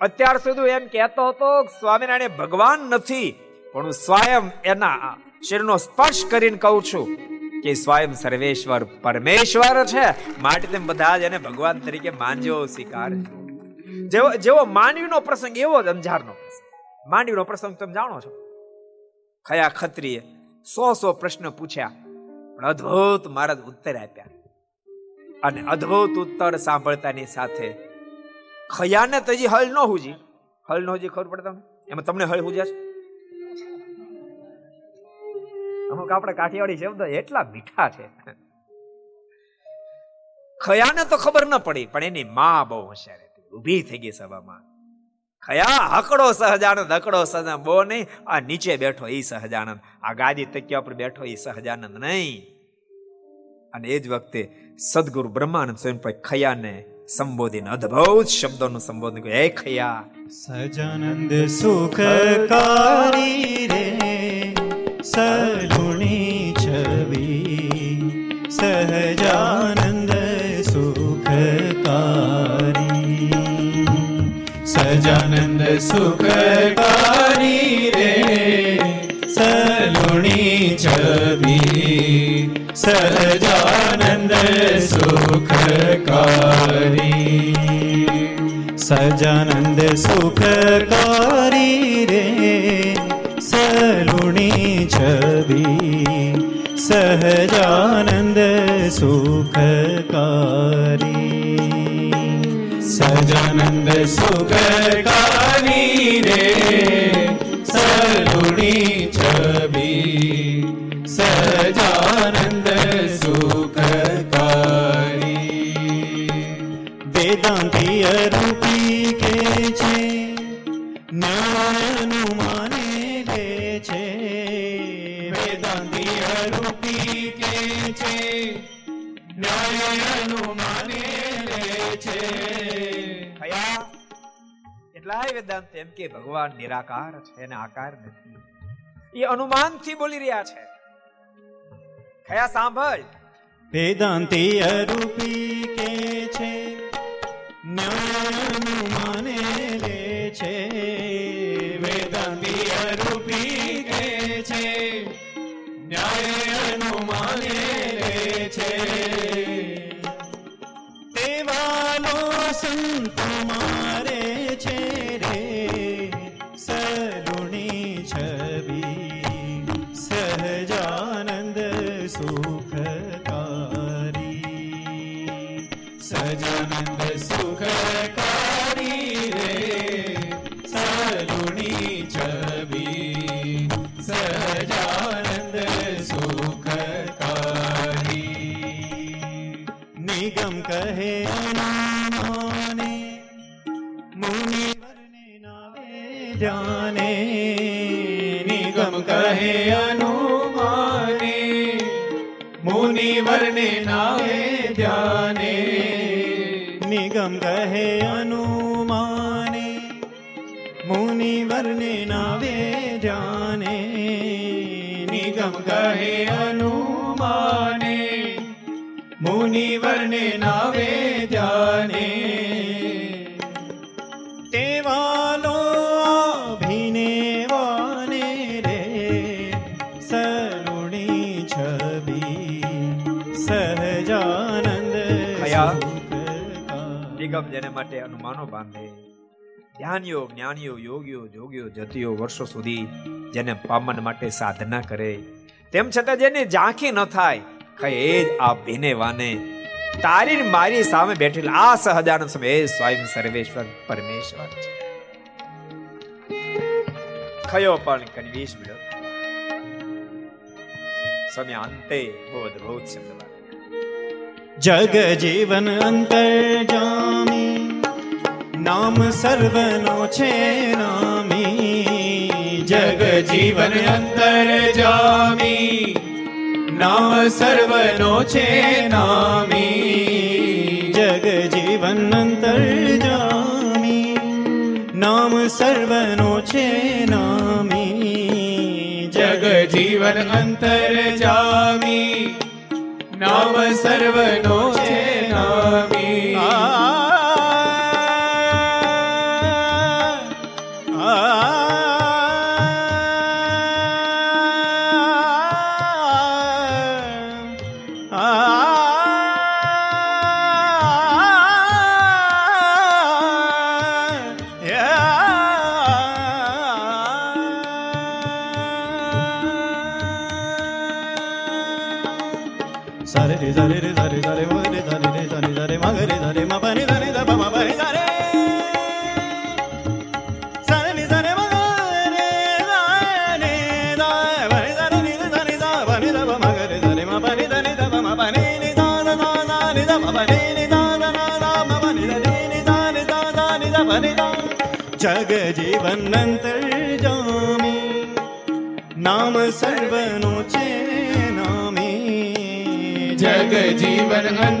અત્યાર સુધી એમ કહેતો હતો સ્વામિનારાયણ ભગવાન નથી, પણ હું સ્વયં એના શરીરનો સ્પર્શ કરીને કહું છું કે સ્વયં સર્વેશ્વર પરમેશ્વર છે. માટે તેમ બધા જ એને ભગવાન તરીકે માનજો, સ્વીકાર જેવો જેવો માનવીનો પ્રસંગ, એવો જ અંજારનો માંડવીનો પ્રસંગ તમે જાણો છો. ખયા ખત્રીએ સો સો પ્રશ્ન પૂછ્યા, પણ અદ્ભુત મહારાજ ઉત્તર આપ્યા. અને અદ્ભુત ઉત્તર સાંભળતાની સાથે ખયાને તજી હલ ન હુજી. હલ ન હુજી ખબર પડે તમને? એમાં તમને હળ હુજ્યા છે? અમુક આપણે કાઠિયાવાડી શબ્દ એટલા મીઠા છે. ખયાને તો ખબર ન પડી, પણ એની માં બહુ હોશિયાર હતી. ઊભી થઈ ગઈ સભામાં. ખયા, હકડો સહજાનંદ હકડો સહજાનંદ, બહુ નહીં, આ નીચે બેઠો એ સહજાનંદ. આ ગાદી તકિયા પર બેઠો એ સહજાનંદ નહીં. અને એ જ વખતે સદગુરુ બ્રહ્માનંદ સ્વયં ખયાને સંબોધીને અદ્ભુત શબ્દોનું સંબોધન હે ખયા. સજાનંદ સુખકારી રે સલુણી છવી સહજાનંદ સુખકારી સજાનંદ સુખકારી રે સલુણી છવી સહજાનંદ સુખકારી સજાનંદ સુખકારી રે સલુણી છબી, સહજાનંદ સુખકારી. સહજાનંદ સુખકારી રે સલુણી છબી, સહજાનંદ સુખકારી. વેદાંતિય રૂપી કે છે? એટલાય વેદાંત એમ કે ભગવાન નિરાકાર છે અને આકાર નથી. એ અનુમાનથી બોલી રહ્યા છે. ખયા સાંભળ. વેદાંતી અરૂપી કે છે માને લે છે. વેદાંતી અરૂપી કે છે ન્યાયનું માને લે છે. તેવાનો સંત મારે માટે અનુમાનો બાંધે. ધ્યાનીઓ જ્ઞાનીઓ, યોગીઓ, જોગીઓ, જતીઓ વર્ષો સુધી જેને પામન માટે સાધના કરે. તેમ છતાં જેને ઝાંખી ન થાય જ આ ભીને વાને. તારી મારી સામે બેઠેલા આ સહજાનંદ સ્વામી સ્વયં સર્વેશ્વર પરમેશ્વર છે. ખયો પણ કનવીશ મળ્યો. સ્વામી, અંતે બહુ અદભુત શબ્દ. જગ જીવન અંતર જામી નામ સર્વનો છે નામી જગ જીવન અંતર જામી નામ સર્વનો છે નામી જગ જીવન અંતર જામી નામ સર્વનો છે નામી જગ જીવન અંતર જામી નામ સર્વનો છે નામી. जगजीवनन्तरजामि नाम सर्वनोचेनामि जग जीवनन्तर्जामि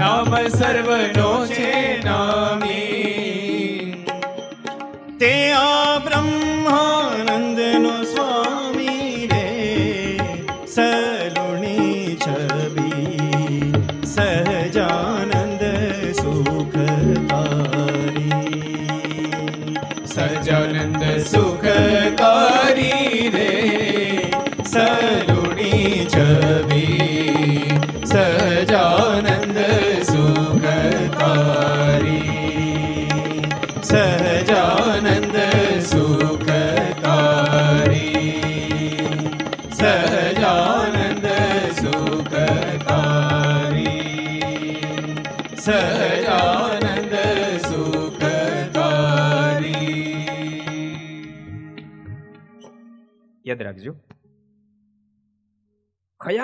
नाम सर्वनोचे सर्वनोचेना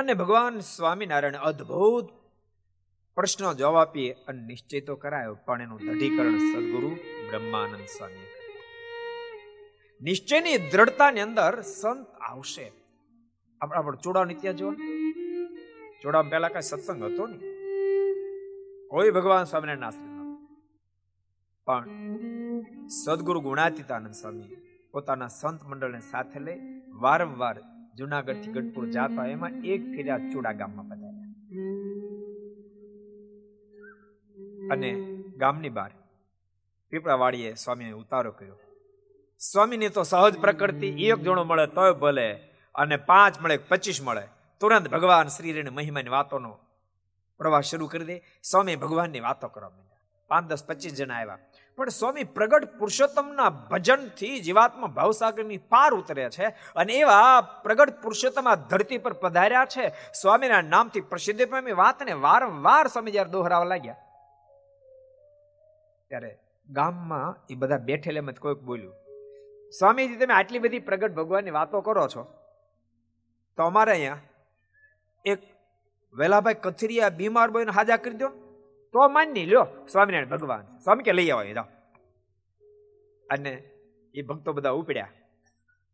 ખયાને ભગવાન સ્વામિનારાયણ અદ્ભુત પ્રશ્નો જવાબ આપીએ અને નિશ્ચય કરાયો. પણ એનું દઢીકરણ સદગુરુ બ્રહ્માનંદ સ્વામી નિશ્ચયની દ્રઢતાની અંદર સંત આવશે. આપણે આપણે ચોડા નિત્યા જો ચોડા પહેલા કઈ સત્સંગ હતો ને કોઈ ભગવાન સ્વામીને આશ્રિત પણ સદગુરુ ગુણાતીતાનંદ સ્વામી પોતાના સંત મંડળને સાથે લઈ વારંવાર જુનાગઢથી ગઢપુર જાતા એમાં એક ફેર્યા ચુડા ગામમાં પધાર્યા. અને ગામની બહાર પીપળાવાળીએ સ્વામીને ઉતારો કર્યો. સ્વામીની તો સહજ પ્રકૃતિ, એક જણો મળે તોય ભલે, અને પાંચ મળે, પચીસ મળે. તુરંત ભગવાન શ્રી મહિમાની વાતોનો પ્રવાહ શરૂ કરી દે. સ્વામી ભગવાનની વાતો કરવા માંડ્યા. પાંચ દસ, પચીસ જણા આવ્યા. પણ સ્વામી પ્રગટ પુરુષોત્તમના ભજનથી જીવાત્મા ભાવસાગરની પાર ઉતરે છે અને એવા પ્રગટ પુરુષોત્તમ આ ધરતી પર પધાર્યા છે. સ્વામીના નામથી પ્રસિદ્ધિ પામી વાતને વારંવાર સ્વામી જ્યારે દોહરાવા લાગ્યા, ત્યારે ગામમાં એ બધા બેઠેલે જ કોઈક બોલ્યું, સ્વામીજી, તમે આટલી બધી પ્રગટ ભગવાનની વાતો કરો છો. તો અમારે અહીંયા એક વેલાભાઈ કથિરિયા બીમાર બોયને હાજા કરી દો તો માની લ્યો, સ્વામિનારાયણ ભગવાન. સ્વામી કે લઈ આવો જાઓ. અને એ ભક્તો બધા ઉપડ્યા.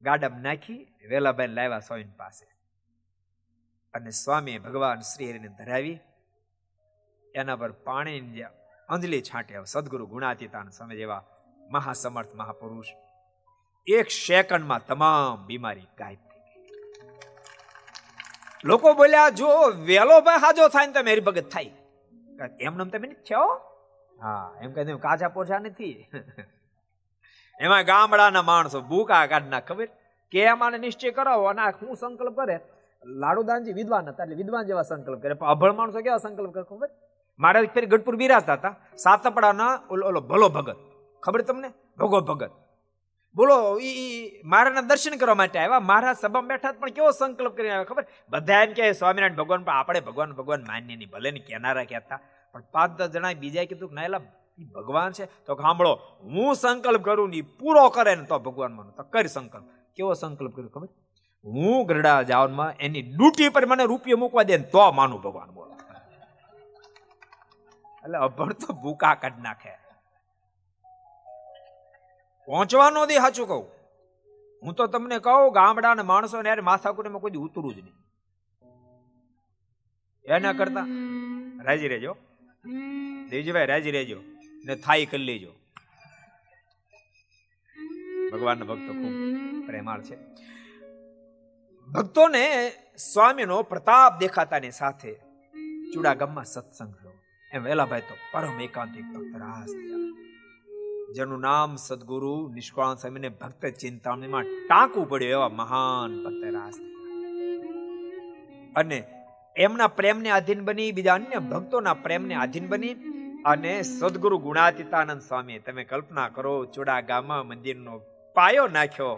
ગાડમ નાખી વેલાભાઈ લાવ્યા સ્વામી પાસે. અને સ્વામીએ ભગવાન શ્રી હરિને ધરાવી. એના પર પાણીની જે અંજલિ છાંટ્યા સદગુરુ ગુણાતીતાન સ્વામી જેવા મહાસમર્થ મહાપુરુષ, એક સેકન્ડમાં તમામ બીમારી ગાયબ થઈ ગઈ. લોકો બોલ્યા, જો વેલો ભાઈ હાજો થાય ને તમે હરિભગત ભગત એમને તમે નથી થયો હા. એમ કહે કાચા પોછા નથી. એમાં ગામડાના માણસો ભૂકા કાઢના ખબર? કે એમાં નિશ્ચય કરાવો અને હું સંકલ્પ કરે? લાડુદાનજી વિદ્વાન હતા એટલે વિદ્વાન જેવા સંકલ્પ કરે. પણ અભળ માણસો કેવા સંકલ્પ કરે ખબર? મારા ફેર ગઢપુર બિરાજતા હતા સાતપડાના ઓલો ભલો ભગત. ખબર તમને? ભગો ભગત. બોલો એ મારાના દર્શન કરવા માટે આવ્યા. મારા સભામાં બેઠા પણ કેવો સંકલ્પ કરીને આવ્યા, ખબર? બધા એમ કે, સ્વામિનારાયણ ભગવાન, પણ આપણે ભગવાન ભગવાન માન્ય નહીં, ભલે ને કેનારા કહેતા. પણ પાંચ દસ જણા બીજા કીધું કે, ના, એલા એ ભગવાન છે. તો સાંભળો, હું સંકલ્પ કરું ને પૂરો કરે ને તો ભગવાન માનું. તો કરી સંકલ્પ? કેવો સંકલ્પ કર્યો, ખબર? હું ગરડા જાવનમાં એની ડ્યુટી પર મને રૂપિયો મૂકવા દે ને તો માનું ભગવાન બોલો. એટલે અભણ તો ભૂકા કાઢ નાખે. પહોંચવાનો દે સાચું કહું. હું તો તમને કહું ગામડાના માણસો ને યાર કોઈ ઉતરું જ નહીં. એના કરતા રાજી રહેજો. દેવજીભાઈ રાજી રહેજો ને થાઈ કરી લેજો. ભગવાનના ભક્તો ખૂબ પ્રેમાળ છે. ભક્તોને સ્વામીનો પ્રતાપ દેખાતાની સાથે ચુડાગમમાં સત્સંગ થયો. એમ વેલાભાઈ તો પરમ એકાંતિક ભક્ત રાસ થયા. જેનું નામ સદગુરુ નિષ્કાળ સ્વામીને ભક્ત ચિંતામણીમાં ટાંકવું પડ્યું એવા મહાન ભક્ત રાસ અને એમના પ્રેમને આધીન બની, બીજા અન્ય ભક્તોના પ્રેમને આધીન બની અને સદગુરુ ગુણાતીતાનંદ સ્વામી તમે કલ્પના કરો ચુડા ગામમાં મંદિરનો પાયો નાખ્યો.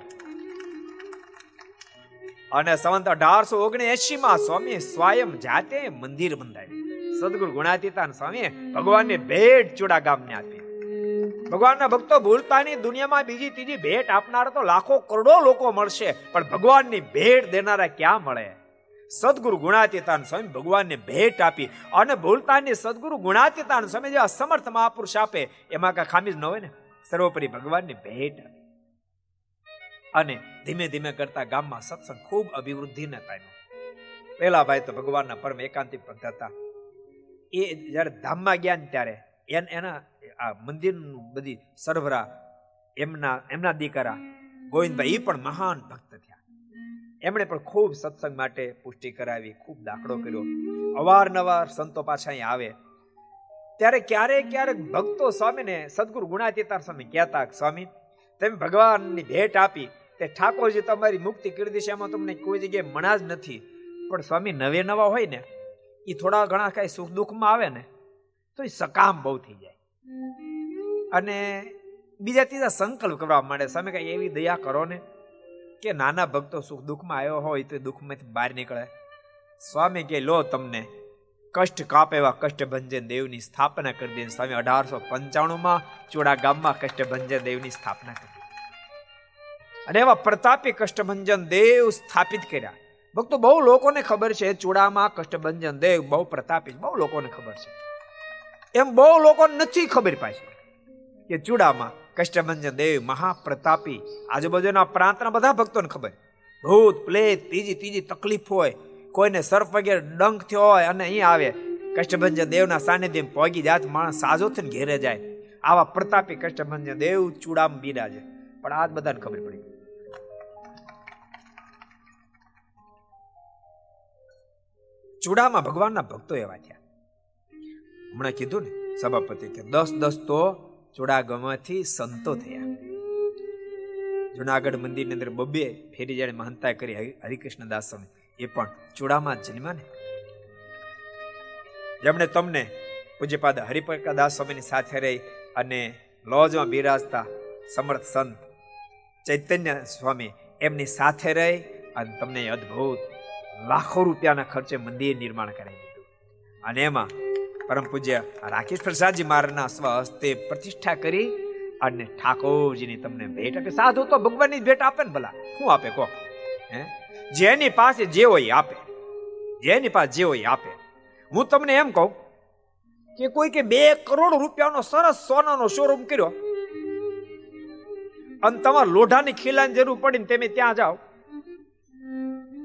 અને સંવંત અઢારસો ઓગણએસી માં સ્વામી સ્વયં જાતે મંદિર બંધાવ્યું સદગુરુ ગુણાતીતાન સ્વામીએ ભગવાનને ભેટ ચુડા ગામને આપી. ભગવાનના ભક્તો ભૂલતાની દુનિયામાં બીજી ત્રીજી ભેટ આપનારા તો લાખો કરોડો લોકો મળશે. પણ ભગવાનની ભેટ દેનારા ક્યાં મળે? સદગુરુ ગુણાતીતાન સ્વામી ભગવાનને ભેટ આપી અને ભૂલતાની સદગુરુ ગુણાતીતાન સ્વામી જેવા સમર્થ મહાપુરુષ આપે, એમાં કાંઈ ખામી જ ન હોય ને? સર્વોપરી ભગવાનની ભેટ અને ધીમે ધીમે કરતા ગામમાં સત્સંગ ખૂબ અભિવૃદ્ધિને પામ્યો. પેલા ભાઈ તો ભગવાનના પરમ એકાંતિક ભક્ત હતા. એ જ્યારે ધામમાં ગયા ને ત્યારે એના આ મંદિરનું બધી સરભરા એમના એમના દીકરા ગોવિંદભાઈ એ પણ મહાન ભક્ત થયા. એમણે પણ ખૂબ સત્સંગ માટે પુષ્ટિ કરાવી, ખૂબ દાખલો કર્યો. અવારનવાર સંતો પાછા અહીં આવે. ત્યારે ક્યારેક ક્યારેક ભક્તો સ્વામીને સદગુરુ ગુણાતીતાર સ્વામી કહેતા, સ્વામી, તમે ભગવાનની ભેટ આપી, તે ઠાકોરજી તમારી મુક્તિ કરી દેશે, એમાં તમને કોઈ જગ્યાએ મણા જ નથી. પણ સ્વામી નવે નવા હોય ને એ થોડા ઘણા કાંઈ સુખ દુઃખમાં આવે ને, તો એ સકામ બહુ થઈ જાય. અને બીજા ત્રીજા સંકલ્પ કરવા માંડે. સામે કઈ એવી દયા કરો ને કે નાના ભક્તો સુખ દુઃખમાં આવ્યો હોય તો દુઃખમાંથી બહાર નીકળે. સ્વામી કે લો તમને કષ્ટ કાપ એવા કષ્ટભંજન દેવની સ્થાપના કરી દે. સ્વામી અઢારસો પંચાણુંમાં ચોડા ગામમાં કષ્ટભંજન દેવની સ્થાપના કરી અને એવા પ્રતાપી કષ્ટભંજન દેવ સ્થાપિત કર્યા. ભક્તો બહુ લોકોને ખબર છે, ચૂડામાં કષ્ટભંજન દેવ બહુ પ્રતાપી બહુ લોકોને ખબર છે. એમ બહુ લોકોને નથી ખબર પાછી કે ચૂડામાં કષ્ટભંજન દેવ, મહાપ્રતાપી, આજુબાજુના પ્રાંતના બધા ભક્તોને ખબર. ભૂત, પ્લેત, ત્રીજી ત્રીજી તકલીફ હોય, કોઈને સર્પ વગેરે ડંખ થયો હોય અને અહીં આવે, કષ્ટભંજન દેવના સાનિધ્ય પોગી જાત માણસ સાજો થઈને ઘેરે જાય. આવા પ્રતાપી કષ્ટભંજન દેવ ચૂડામાં બિરાજે પણ આજ બધાને ખબર પડી. ચૂડામાં ભગવાનના ભક્તો એવા થયા હમણાં કીધું ને સભાપતિ કે દસ દસ તો ચોડાગમાંથી સંતો થયા. જુનાગઢ મંદિરની અંદર બબે ફેરી જાણે મહંતા કરી હરિકૃષ્ણ દાસ એ પણ ચૂડામાં જન્મ્યા ને. જેમણે તમને પૂજ્યપાદ હરિપ્રકાદાસ સ્વામીની સાથે રહી અને લોજમાં બિરાજતા સમર્થ સંત ચૈતન્ય સ્વામી એમની સાથે રહી અને તમને અદ્ભુત લાખો રૂપિયાના ખર્ચે મંદિર નિર્માણ કરાવી દીધું. અને એમાં પરમ પૂજ્ય રાકેશ પ્રસાદજી મહારાજના સ્વહસ્તે પ્રતિષ્ઠા કરી અને ઠાકોરજીની તમને ભેટ આપે. સાધુ તો ભગવાનની ભેટ આપે ને ભલા. શું આપે કહો? હે? જેની પાસે જે હોય આપે. જેની પાસે જે હોય આપે. હું તમને એમ કહું કે કોઈ કે બે કરોડ રૂપિયાનો સરસ સોનાનો શોરૂમ કર્યો અને તમારે લોઢાની ખીલાની જરૂર પડી ને તમે ત્યાં જાઓ.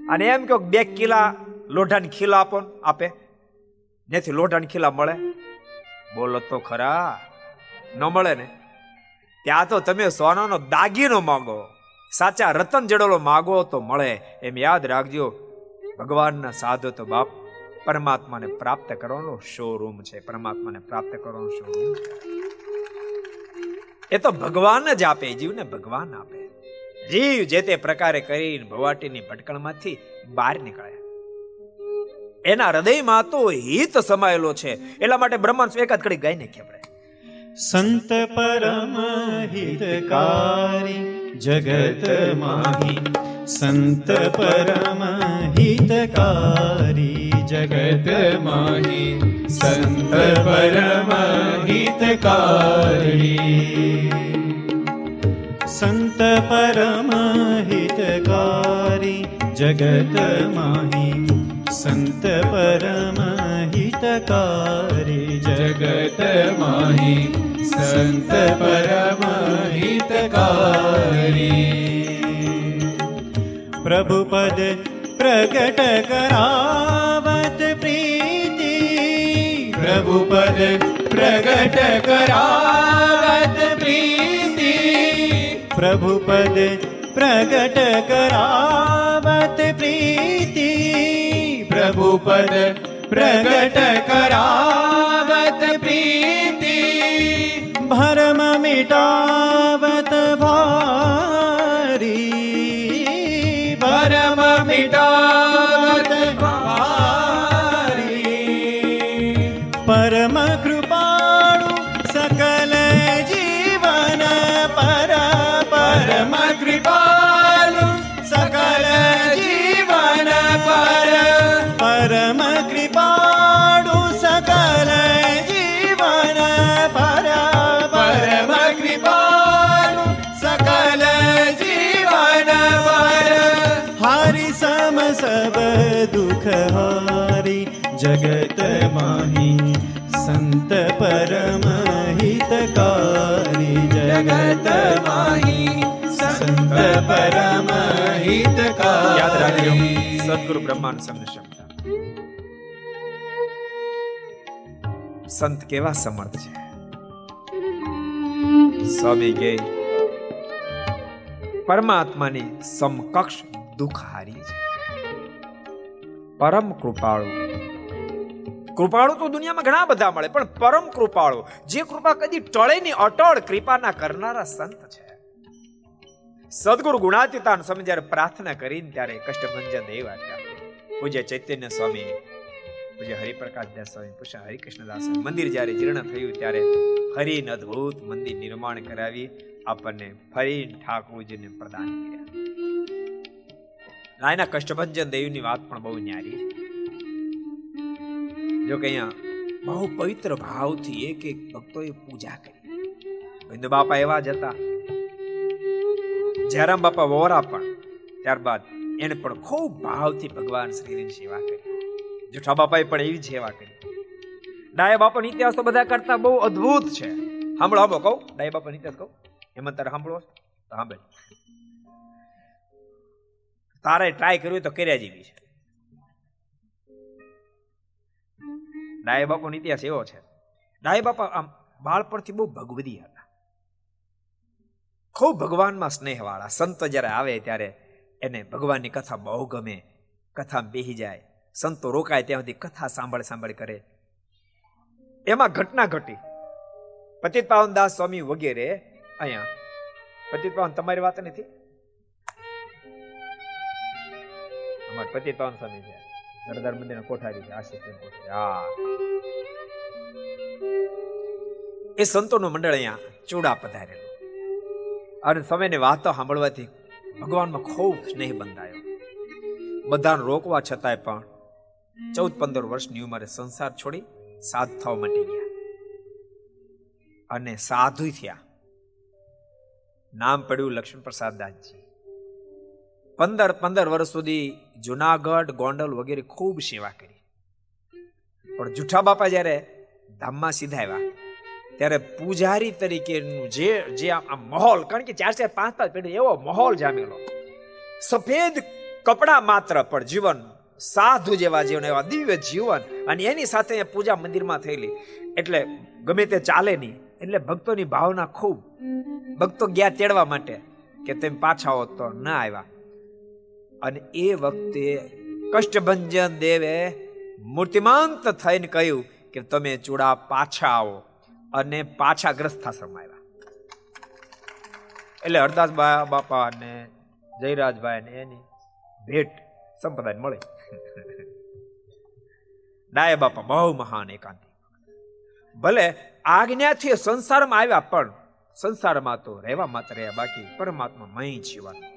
અને એમ કહો બે કિલા લોઢાની ખીલા આપો આપે. જેથી લોઢાની ખીલા મળે? બોલો તો ખરા. ન મળે ને? ત્યાં તો તમે સોનાનો દાગીનો માંગો. સાચા રતન જડેલો માગો તો મળે. એમ યાદ રાખજો, ભગવાનના સાધો તો બાપ પરમાત્માને પ્રાપ્ત કરવાનો શોરૂમ છે. પરમાત્માને પ્રાપ્ત કરવાનો શોરૂમ એ તો ભગવાન જ આપે, જીવને ભગવાન આપે. જીવ જે તે પ્રકારે કરીને ભવાટીની ભટકણમાંથી બહાર નીકળે. એના હૃદયમાં તો હિત સમાયેલો છે. એટલા માટે બ્રહ્માંડ એકાદ કડી ગાઈ નાખીએ આપણે? સંત પરમ હિતકારી જગત માહી. સંત પરમ હિતકારી જગત માહી. સંત પરમ હિતકારી. સંત પરમ હિતકારી જગત માહી. સંત પરમ હિતકારી જગત માહી સંત પરમ હિતકારી પ્રભુ પદ પ્રગટ કરાવત પ્રીતિ પ્રભુ પદ પ્રગટ કરાવત પ્રીતિ પ્રભુ પદ પ્રગટ કરાવત પ્રીતિ પ્રભુ પદ પ્રગટ કરાવત પ્રીતિ ભરમ મિટાવત સંત પરમ હિતકારી, જગત માહી, સંત પરમ હિતકારી. સદગુરુ બ્રહ્માંડ સમજ સંત કેવા સમર્થ છે? સ્વામી કે, પરમાત્માની સમકક્ષ દુઃખહારી છે. પરમ કૃપાળુ કૃપાળુ તો દુનિયામાં ઘણા બધા મળે, પણ પરમ કૃપાળુ, જે કૃપા કદી ટળે નહીં, અટળ કૃપાના કરનારા સંત છે. સદગુરુ ગુણાતીતાન સમય જ્યારે પ્રાર્થના કરીને ત્યારે કષ્ટભંજન દેવ આવ્યા પૂજ્ય ચૈતન્ય સ્વામી, પૂજ્ય હરિપ્રકાશ દાસ સ્વામી, પૂછા હરિકૃષ્ણદાસ મંદિર જ્યારે જીર્ણ થયું ત્યારે હરિન અદ્ભુત મંદિર નિર્માણ કરાવી, આપણને ફરી ઠાકોરજીને પ્રદાન કર્યા. એના કષ્ટભંજન દેવની વાત પણ બહુ ન્યારી જો કે અહીંયા બહુ પવિત્ર ભાવથી એક એક ભક્તોએ પૂજા કરી. બિંદુ બાપા એવા જ હતા. જયરામ બાપા વોરા પણ ત્યારબાદ એને પણ ખૂબ ભાવથી ભગવાન શ્રીની સેવા કરી. જુઠા બાપાએ પણ એવી સેવા કરી. ડાયા બાપાનો ઇતિહાસ તો બધા કરતા બહુ અદ્ભુત છે. સાંભળો સાંભળો, કહું. ડાયા બાપાનો ઇતિહાસ કહું. એમાં તારે સાંભળો સાંભળ. તારે ટ્રાય કર્યું તો કર્યા જેવી છે. ડાયા બાપાનો ઇતિહાસ એવો છે. ડાય બાપા આમ બાળપણથી બહુ ભગવદી હતા. ખૂબ ભગવાનમાં સ્નેહવાળા. સંત જ્યારે આવે ત્યારે એને ભગવાનની કથા બહુ ગમે. કથા બેહી જાય. સંતો રોકાય ત્યાં સુધી કથા સાંભળ સાંભળ કરે. એમાં ઘટના ઘટી. પતિત પાવન દાસ સ્વામી વગેરે અહીંયા. પતિત પાવન તમારી વાત નથી? અમારે પતિત પાવન સ્વામી છે. સરદાર મંદિર કોઠારી આશીષ હા. એ સંતોનું મંડળ અહીંયા ચૂડા પધારેલું. અને સમયની વાતો સાંભળવાથી ભગવાનમાં ખૂબ સ્નેહ બંધાયો. બધાને રોકવા છતાંય પણ ચૌદ પંદર વર્ષની ઉંમરે સંસાર છોડી સાધ થવા માટે ગયા. અને સાધુ થયા. નામ પડ્યું લક્ષ્મણ પ્રસાદ દાસજી. પંદર પંદર વર્ષ સુધી જુનાગઢ, ગોંડલ વગેરે ખૂબ સેવા કરી. પણ જુઠ્ઠા બાપા જ્યારે ધામમાં સીધા આવ્યા, ત્યારે પૂજારી તરીકેનું જે જે આ માહોલ, કારણ કે ચાર ચાર પાંચ પાંચ પેઢી એવો માહોલ જામેલો. સફેદ કપડા માત્ર પણ જીવન, સાધુ જેવા જીવન, એવા દિવ્ય જીવન, અને એની સાથે પૂજા મંદિરમાં થયેલી. એટલે ગમે તે ચાલે નહીં, એટલે ભક્તોની ભાવના ખૂબ. ભક્તો ગયા તેડવા માટે કે તેમ પાછા હોત તો ના આવ્યા. અને એ વખતે કષ્ટભંજન દેવે મૂર્તિમાંત થઈને કહ્યું કે તમે ચૂડા પાછા આવો અને પાછા ગ્રસ્થાશ્રમ આવ્યા. એટલે હરદાસ બાપા અને જયરાજભાઈ ને એની ભેટ સંપ્રદાય મળે. ડાય બાપા બહુ મહાન એકાંતિ ભલે આજ્ઞાથી સંસારમાં આવ્યા પણ સંસારમાં તો રહેવા માત્ર રહ્યા બાકી પરમાત્મા મય જીવવાનું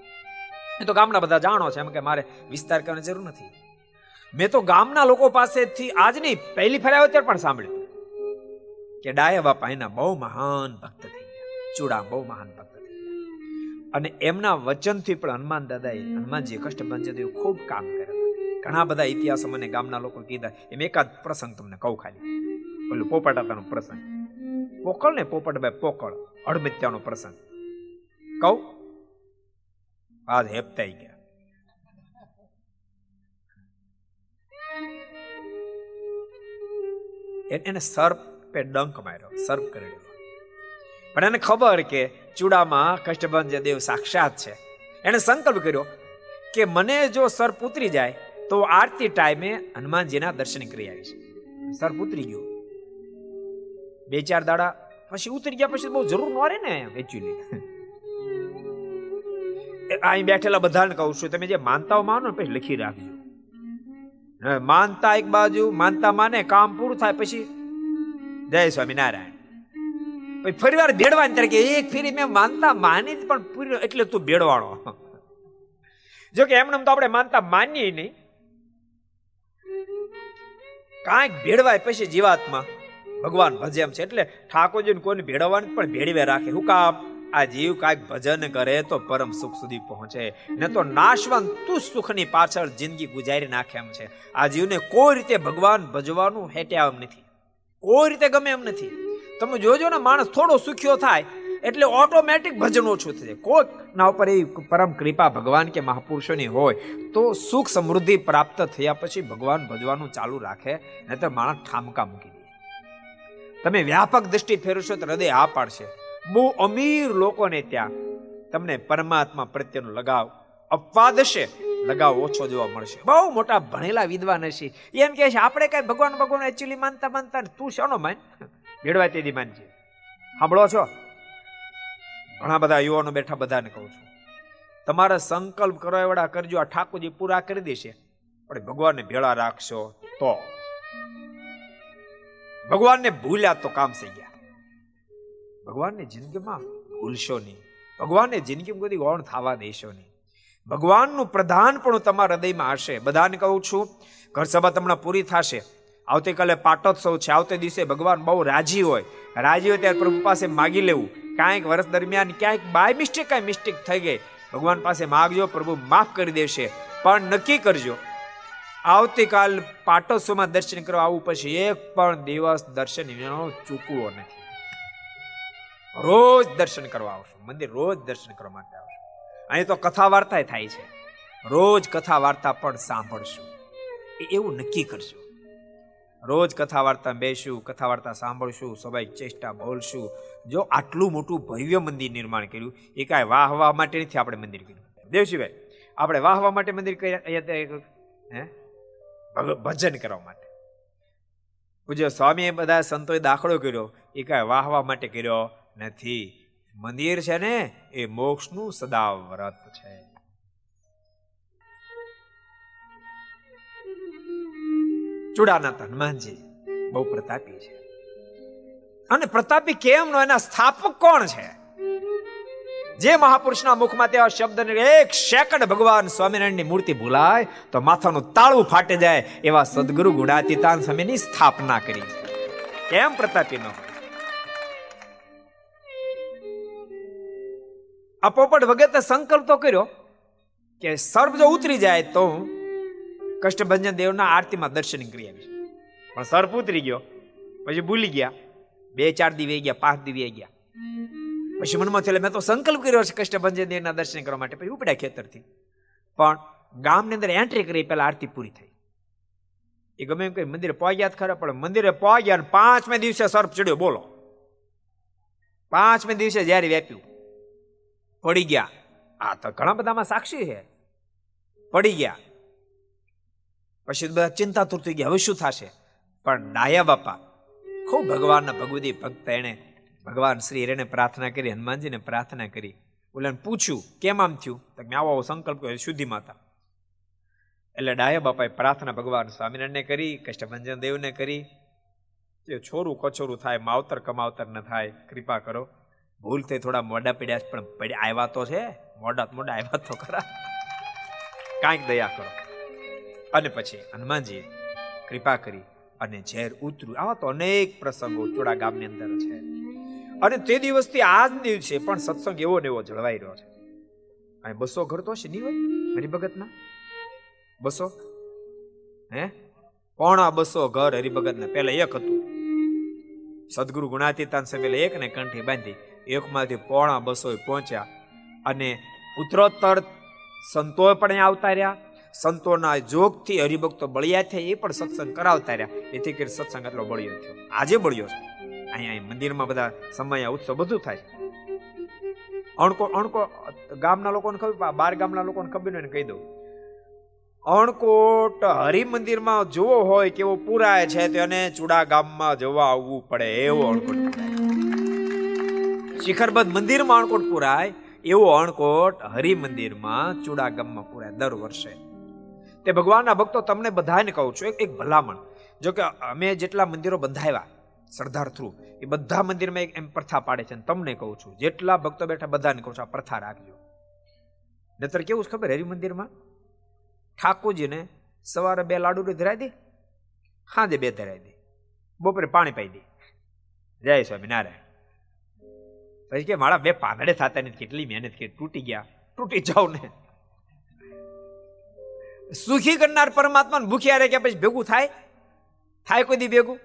એ તો ગામના બધા જાણો છે, એમ કે મારે વિસ્તાર કરવાની જરૂર નથી. મેં તો ગામના લોકો પાસેથી આજની પહેલી ફેર આવ્યો પણ સાંભળ્યું કે ડાયા બાપા એના બહુ મહાન ભક્ત થઈ ગયા. ચૂડા બહુ મહાન ભક્ત અને એમના વચનથી પણ હનુમાન દાદાએ હનુમાનજી કષ્ટભંજન ખૂબ કામ કર્યા. ઘણા બધા ઇતિહાસો મને ગામના લોકો કીધા. એમ એકાદ પ્રસંગ તમને કહું ખાલી. ઓલું પોપટાતાનો પ્રસંગ. પોકળ ને પોપટભાઈ પોકળ, અડમિત્યાનો પ્રસંગ. કહું? આજ હેપતાઈ ગયા. એને સર્પ પે ડંક માર્યો, સર્પ કરેલો પણ એને ખબર કે ચૂડામાં કષ્ટભંજ દેવ સાક્ષાત છે. એને સંકલ્પ કર્યો કે મને જો સર્પ ઉતરી જાય, તો આરતી ટાઈમે હનુમાનજીના દર્શન કરી આવીશ. સર્પ ઉતરી ગયો. બે ચાર દાડા પછી ઉતરી ગયા પછી બહુ જરૂર ન રહે ને એકચ્યુઅલી અહીં બેઠેલા બધાને કહું છું, તમે જે માનતાઓ માનો પછી લખી રાખજો. માનતા એક બાજુ, માનતા માને, કામ પૂરું થાય પછી જય સ્વામિનારાયણ. પછી ફરી વાર ભેડવાની તરીકે એક ફેરી મેં માનતા માની પણ પૂરી એટલે તું ભેડવાણો જો કે એમને તો આપણે માનતા માનીએ નહીં. કાંઈક ભેળવાય પછી જીવાત્મા ભગવાન ભજે એમ છે. એટલે ઠાકોરજીને કોઈને ભેળવવાની પણ ભેળવે રાખે. હું કામ આ જીવ કાંઈક ભજન કરે તો પરમ સુખ સુધી પહોંચે. ને તો નાશવંત તું સુખની પાછળ જિંદગી ગુજારી નાખે એમ છે. આ જીવને કોઈ રીતે ભગવાન ભજવાનું હેટ્યા એમ નથી. કોઈ રીતે ગમે એમ નથી. તમે જોજો ને, માણસ થોડો સુખ્યો થાય એટલે ઓટોમેટિક ભજન ઓછું થશે. કોઈક ના ઉપર એ પરમ કૃપા ભગવાન કે મહાપુરુષોની હોય, તો સુખ સમૃદ્ધિ પ્રાપ્ત થયા પછી ભગવાન ભજવાનું ચાલુ રાખે, નહીતર માણસ ઠામકા મૂકી દે. તમે વ્યાપક દ્રષ્ટિ ફેરવશો તો હૃદય આ પાડશે. બહુ અમીર લોકોને ત્યાં તમને પરમાત્મા પ્રત્યેનો લગાવ, અપવાદ હશે, લગાવ ઓછો જોવા મળશે. બહુ મોટા ભણેલા વિદ્વાન હશે. એમ કહે છે, આપણે કઈ ભગવાન ભગવાન એકચ્યુઅલી માનતા માનતા તું શાનો માન? ભેળવા તેથી માનજે. સાંભળો છો? ઘણા બધા યુવાનો બેઠા બધાને કહું છું. તમારે સંકલ્પ કરવા કરજો, આ ઠાકોરજી પૂરા કરી દેશે. પણ ભગવાનને ભેળા રાખશો તો. ભગવાનને ભૂલ્યા તો કામ થઈ ગયા. ભગવાનને જિંદગીમાં ભૂલશો નહીં. ભગવાનને જિંદગીમાં કદી ગૌણ થવા દેશો નહીં. ભગવાનનું પ્રધાન પણ તમારા હૃદયમાં હશે. બધાને કહું છું, ઘર સભા તમને પૂરી થશે. આવતીકાલે પાટોત્સવ છે. આવતે દિવસે ભગવાન બહુ રાજી હોય. રાજી હોય ત્યારે પ્રભુ પાસે માગી લેવું. કાંઈક વર્ષ દરમિયાન ક્યાંક બાય મિસ્ટેક કાંઈ મિસ્ટેક થઈ ગઈ. ભગવાન પાસે માગજો, પ્રભુ માફ કરી દેશે. પણ નક્કી કરજો, આવતીકાલ પાટોત્સવમાં દર્શન કરવા આવું પછી એક પણ દિવસ દર્શન ચૂકવો નથી રોજ દર્શન કરવા આવશો. મંદિર રોજ દર્શન કરવા માટે આવશો. અહીં તો કથા વાર્તા થાય છે. રોજ કથા વાર્તા પણ સાંભળશું. એ એવું નક્કી કરજો. રોજ કથા વાર્તા બેસું કથા વાર્તા સાંભળશું, સ્વાભાવિક ચેષ્ટા બોલશું. જો આટલું મોટું ભવ્ય મંદિર નિર્માણ કર્યું, એ કાંઈ વાહ વાહ માટે નથી આપણે મંદિર કર્યું. દેવશીભાઈ, આપણે વાહ વાહ માટે મંદિર કર્યા હે? ભજન કરવા માટે. પૂજ્ય સ્વામીએ બધા સંતોએ દાખલો કર્યો, એ કાંઈ વાહ વાહ માટે કર્યો. નથી. મંદિર છે ને, એ મોક્ષનું સદા છે. ચૂડાનાથ હનુમાનજી બહુ પ્રતાપી છે. અને પ્રતાપી કેમ નો? એના સ્થાપક કોણ છે? જે મહાપુરુષના મુખમાં તેવા શબ્દ એક સેકન્ડ ભગવાન સ્વામિનારાયણની મૂર્તિ ભૂલાય, તો માથાનું તાળું ફાટી જાય એવા સદગુરુ ગુણાતીતાન સ્વામીની સ્થાપના કરી. કેમ પ્રતાપી આ પોપટ ભગતે સંકલ્પ તો કર્યો કે સર્પ જો ઉતરી જાય તો હું કષ્ટભંજન દેવના આરતીમાં દર્શન કરી આવીશ પણ સર્પ ઉતરી ગયો, પછી ભૂલી ગયા. બે ચાર દિવસ ગયા, પાંચ દિવસ ગયા. પછી મનમાં થયેલા મેં તો સંકલ્પ કર્યો છે કષ્ટભંજન દેવના દર્શન કરવા માટે. પછી ઉપડ્યા ખેતરથી. પણ ગામની અંદર એન્ટ્રી કરી, પહેલા આરતી પૂરી થઈ. એ ગમે એમ કઈ મંદિરે પહોંચ્યા ખરા, પણ મંદિરે પહોંચ્યા અને પાંચમે દિવસે સર્પ ચડ્યો. બોલો. પાંચમે દિવસે જ્યારે વ્યાપ્યું. પડી ગયા. આ તો ઘણા બધામાં સાક્ષી છે. પડી ગયા. પછી બધા ચિંતા તુર થઈ ગયા. હવે શું થશે? પણ ડાયા બાપા, ખૂબ ભગવાનના ભગવતી ભક્ત એને ભગવાન શ્રી એને પ્રાર્થના કરી, હનુમાનજીને પ્રાર્થના કરી. ઓલાને પૂછ્યું, કેમ આમ થયું? તો મેં આવો સંકલ્પ કર્યો, શુદ્ધિ માતા. એટલે ડાયા બાપાએ પ્રાર્થના ભગવાન સ્વામિનારાયણને કરી, કષ્ટભંજન દેવને કરી. તે છોરું કછોરું થાય, માવતર કમાવતર ન થાય, કૃપા કરો. ભૂલ થઈ થોડા મોડા પડ્યા પણ પડ્યા આવ્યા તો છે. મોડા મોડા આવ્યા તો ખરા. કાંઈક દયા કરો. અને પછી હનુમાનજીએ કૃપા કરી અને ઝેર ઉતર્યું. આવા તો અનેક પ્રસંગો ચોડા ગામની અંદર છે. અને તે દિવસથી આજ દિવસે પણ સત્સંગ એવો ને એવો જળવાઈ રહ્યો છે. અને બસો ઘર તો છે નહીં હોય? હરિભગતના? બસો? હે? પોણા બસો ઘર હરિભગતના? પહેલા એક હતું. સદગુરુ ગુણાતીતાન પેલા એક ને કંઠી બાંધી. એકમાંથી પોણા બસો પહોંચ્યા અને ઉત્તરોત્તર સંતો પણ આવતા રહ્યા. સંતોના જોગથી હરિભક્તો બળિયા થયા, એ પણ સત્સંગ કરાવતા રહ્યા. એથી કરી સત્સંગ એટલો બળ્યો થયો. આજે બળ્યો છે. અહીંયા મંદિરમાં બધા સમય, ઉત્સવ બધું થાય અણકો અણકો, ગામના લોકોને ખબર બાર ગામના લોકોને ખબર ને કહી દઉં. અણકોટ હરિમંદિરમાં જોવો હોય કેવો પુરાય છે તેને ચુડા ગામમાં જોવા આવવું પડે એવો અણકોટ. શિખરબદ્ધ મંદિરમાં અણકોટ પુરાય, એવો અણકોટ હરિ મંદિરમાં ચૂડાગમમાં પુરાય દર વર્ષે. તે ભગવાનના ભક્તો તમને બધાને કહું છું, એક ભલામણ. જો કે અમે જેટલા મંદિરો બંધાવ્યા, સરદાર થ્રુ, એ બધા મંદિરમાં એક એમ પ્રથા પાડે છે તમને કહું છું, જેટલા ભક્તો બેઠા બધાને કહું છું, આ પ્રથા રાખજો. નતર કેવું છે ખબર હરિમંદિરમાં? ઠાકોરજીને સવારે બે લાડુ ધરાવી દે હાજે બે ધરાવી દે. બપોરે પાણી પાઈ દે. જય સ્વામી નારાયણ પછી કે મારા બે પાંદડે થતા નથી, કેટલી મહેનત કરી, તૂટી ગયા. તૂટી જાવ ને. સુખી કરનાર પરમાત્મા ભૂખ્યા રહે કે પછી ભેગું થાય? થાય કોઈ દી ભેગું?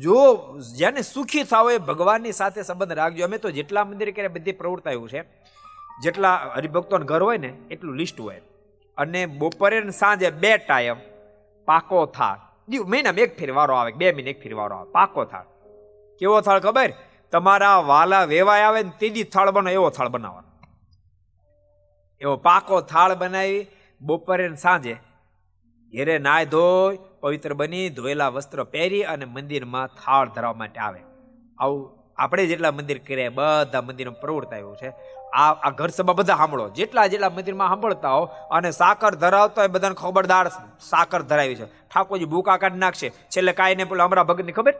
જો જેને સુખી થાવ એ ભગવાનની સાથે સંબંધ રાખજો. અમે તો જેટલા મંદિર કરે બધી પ્રવૃત્તાયું છે. જેટલા હરિભક્તોને ઘર હોય ને, એટલું લિસ્ટ હોય. અને બપોરે સાંજે બે ટાઈમ પાકો થાળ. મહિનામાં એક ફેર વારો આવે બે મહિને એક ફેર આવે. પાકો થાળ. કેવો થાળ ખબર? તમારા વાલા વેવાય આવે ને તેજી થાળ બનો, એવો થાળ બનાવવાનો. એવો પાકો થાળ બનાવી બપોરે સાંજે ઘેરે નાય ધોઈ, પવિત્ર બની, ધોયેલા વસ્ત્ર પહેરી અને મંદિરમાં થાળ ધરવા માટે આવે. આવું આપણે જેટલા મંદિર કર્યા બધા મંદિરમાં પ્રવૃત્તા એવું છે. આ આ ઘર સભા બધા સાંભળો. જેટલા જેટલા મંદિરમાં સાંભળતા હો અને સાકર ધરાવતા હોય બધાને ખબરદાર સાકર ધરાવી છે. ઠાકોરજી ભૂકા કાઢી નાખશે. છેલ્લે કાંઈ ને પેલું અમારા ભગતની ખબર?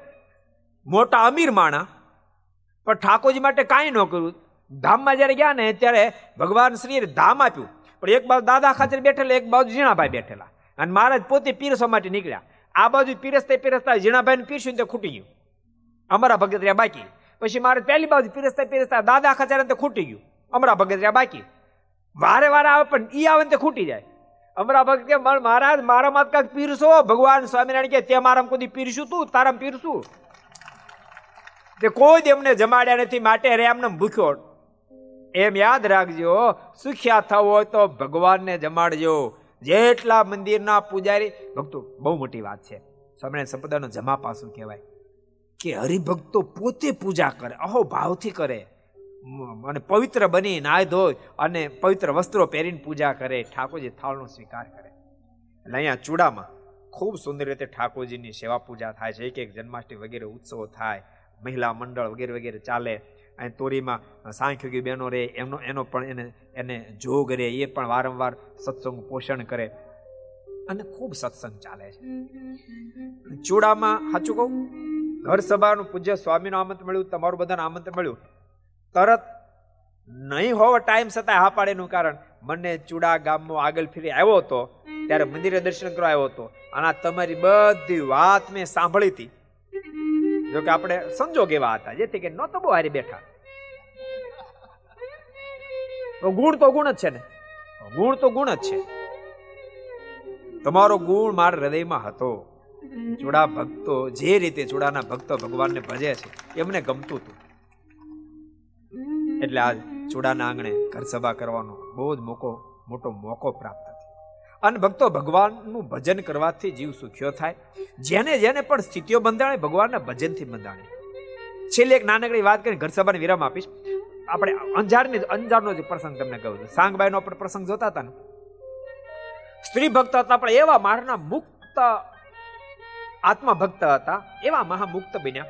મોટા અમીર માણા પણ ઠાકોરજી માટે કાંઈ ન કર્યું. ધામમાં જ્યારે ગયા ને, ત્યારે ભગવાન શ્રીએ ધામ આપ્યું. પણ એક બાજુ દાદા ખાચર બેઠેલા, એક બાજુ ઝીણાભાઈ બેઠેલા. અને મહારાજ પોતે પીરસવા માટે નીકળ્યા. આ બાજુ પીરસતા પીરસતા ઝીણાભાઈને પીરસ્યું તે ખૂટી ગયું. અમારા ભગત બાકી. પછી મારે પહેલી બાજુ પીરસતા પીરસતા દાદા ખાચર તે ખૂટી ગયું. અમારા ભગત બાકી. વારે વારે આવે પણ ઈ આવે તે ખૂટી જાય. અમારા ભગત કે મહારાજ, મારા માત કાંક પીરસો, ભગવાન સ્વામિનારાયણ કે તે મારા કોઈ પીરશું તું? તારા પીરશું? તે કોઈ એમને જમાડ્યા નથી, માટે રે એમને ભૂખ્યો. એમ યાદ રાખજો, સુખ્યા થવો હોય તો ભગવાનને જમાડજો. જેટલા મંદિરના પૂજારી, ભક્તો, બહુ મોટી વાત છે. સ્વામિનારાયણ સંપ્રદાયનો જમા પાસું કહેવાય. કે હરિભક્તો પોતે પૂજા કરે, અહો ભાવથી કરે. અને પવિત્ર બની નાય ધોય અને પવિત્ર વસ્ત્રો પહેરીને પૂજા કરે, ઠાકોરજી થાળનો સ્વીકાર કરે. એટલે અહીંયા ચૂડામાં ખૂબ સુંદર રીતે ઠાકોરજીની સેવા પૂજા થાય છે એક એક જન્માષ્ટમી વગેરે ઉત્સવો થાય. મહિલા મંડળ વગેરે વગેરે ચાલે. અને તોરીમાં સાંખ્યોગી બહેનો રહે, એમનો, એનો પણ એને એને જોગ રહે, એ પણ વારંવાર સત્સંગ પોષણ કરે. અને ખૂબ સત્સંગ ચાલે છે. ચૂડામાં સાચું કહું, ઘર સભાનું પૂજ્ય સ્વામીનું આમંત્રણ મળ્યું, તમારું બધાને આમંત્રણ મળ્યું. તરત નહીં હોવો ટાઈમ છતાં હા પાડેનું કારણ, મને ચૂડા ગામમાં આગળ ફરી આવ્યો હતો, ત્યારે મંદિરે દર્શન કરવા આવ્યો હતો. અને તમારી બધી વાત મેં સાંભળી હતી. જો કે આપણે સંજોગ એવા હતા, જેથી કે નહોતો બહુ હારી બેઠા. તો ગુણ તો ગુણ જ છે ને? ગુણ તો ગુણ જ છે. તમારો ગુણ મારા હૃદયમાં હતો. ચૂડા ભક્તો, જે રીતે ચૂડાના ભક્તો ભગવાનને ભજે છે, એમને ગમતું હતું. એટલે આ ચૂડાના આંગણે ઘર સભા કરવાનો બહુ જ મોકો, મોટો મોકો પ્રાપ્ત અને ભક્તો ભગવાનનું ભજન કરવાથી જીવ સુખ્યો થાય. જેને જેને પણ સ્થિતિઓ બંધાણે ભગવાનના ભજનથી બંધાણે. છેલ્લે એક નાનકડી વાત કરી ઘર વિરામ આપીશ. આપણે અંજારની અંજારનો જે પ્રસંગ તમને કહું છું. સાંગબાઈનો આપણે પ્રસંગ જોતા હતા ને. સ્ત્રી ભક્ત હતા, પણ એવા મારના મુક્ત આત્મા ભક્ત હતા. એવા મહામુક્ત બન્યા.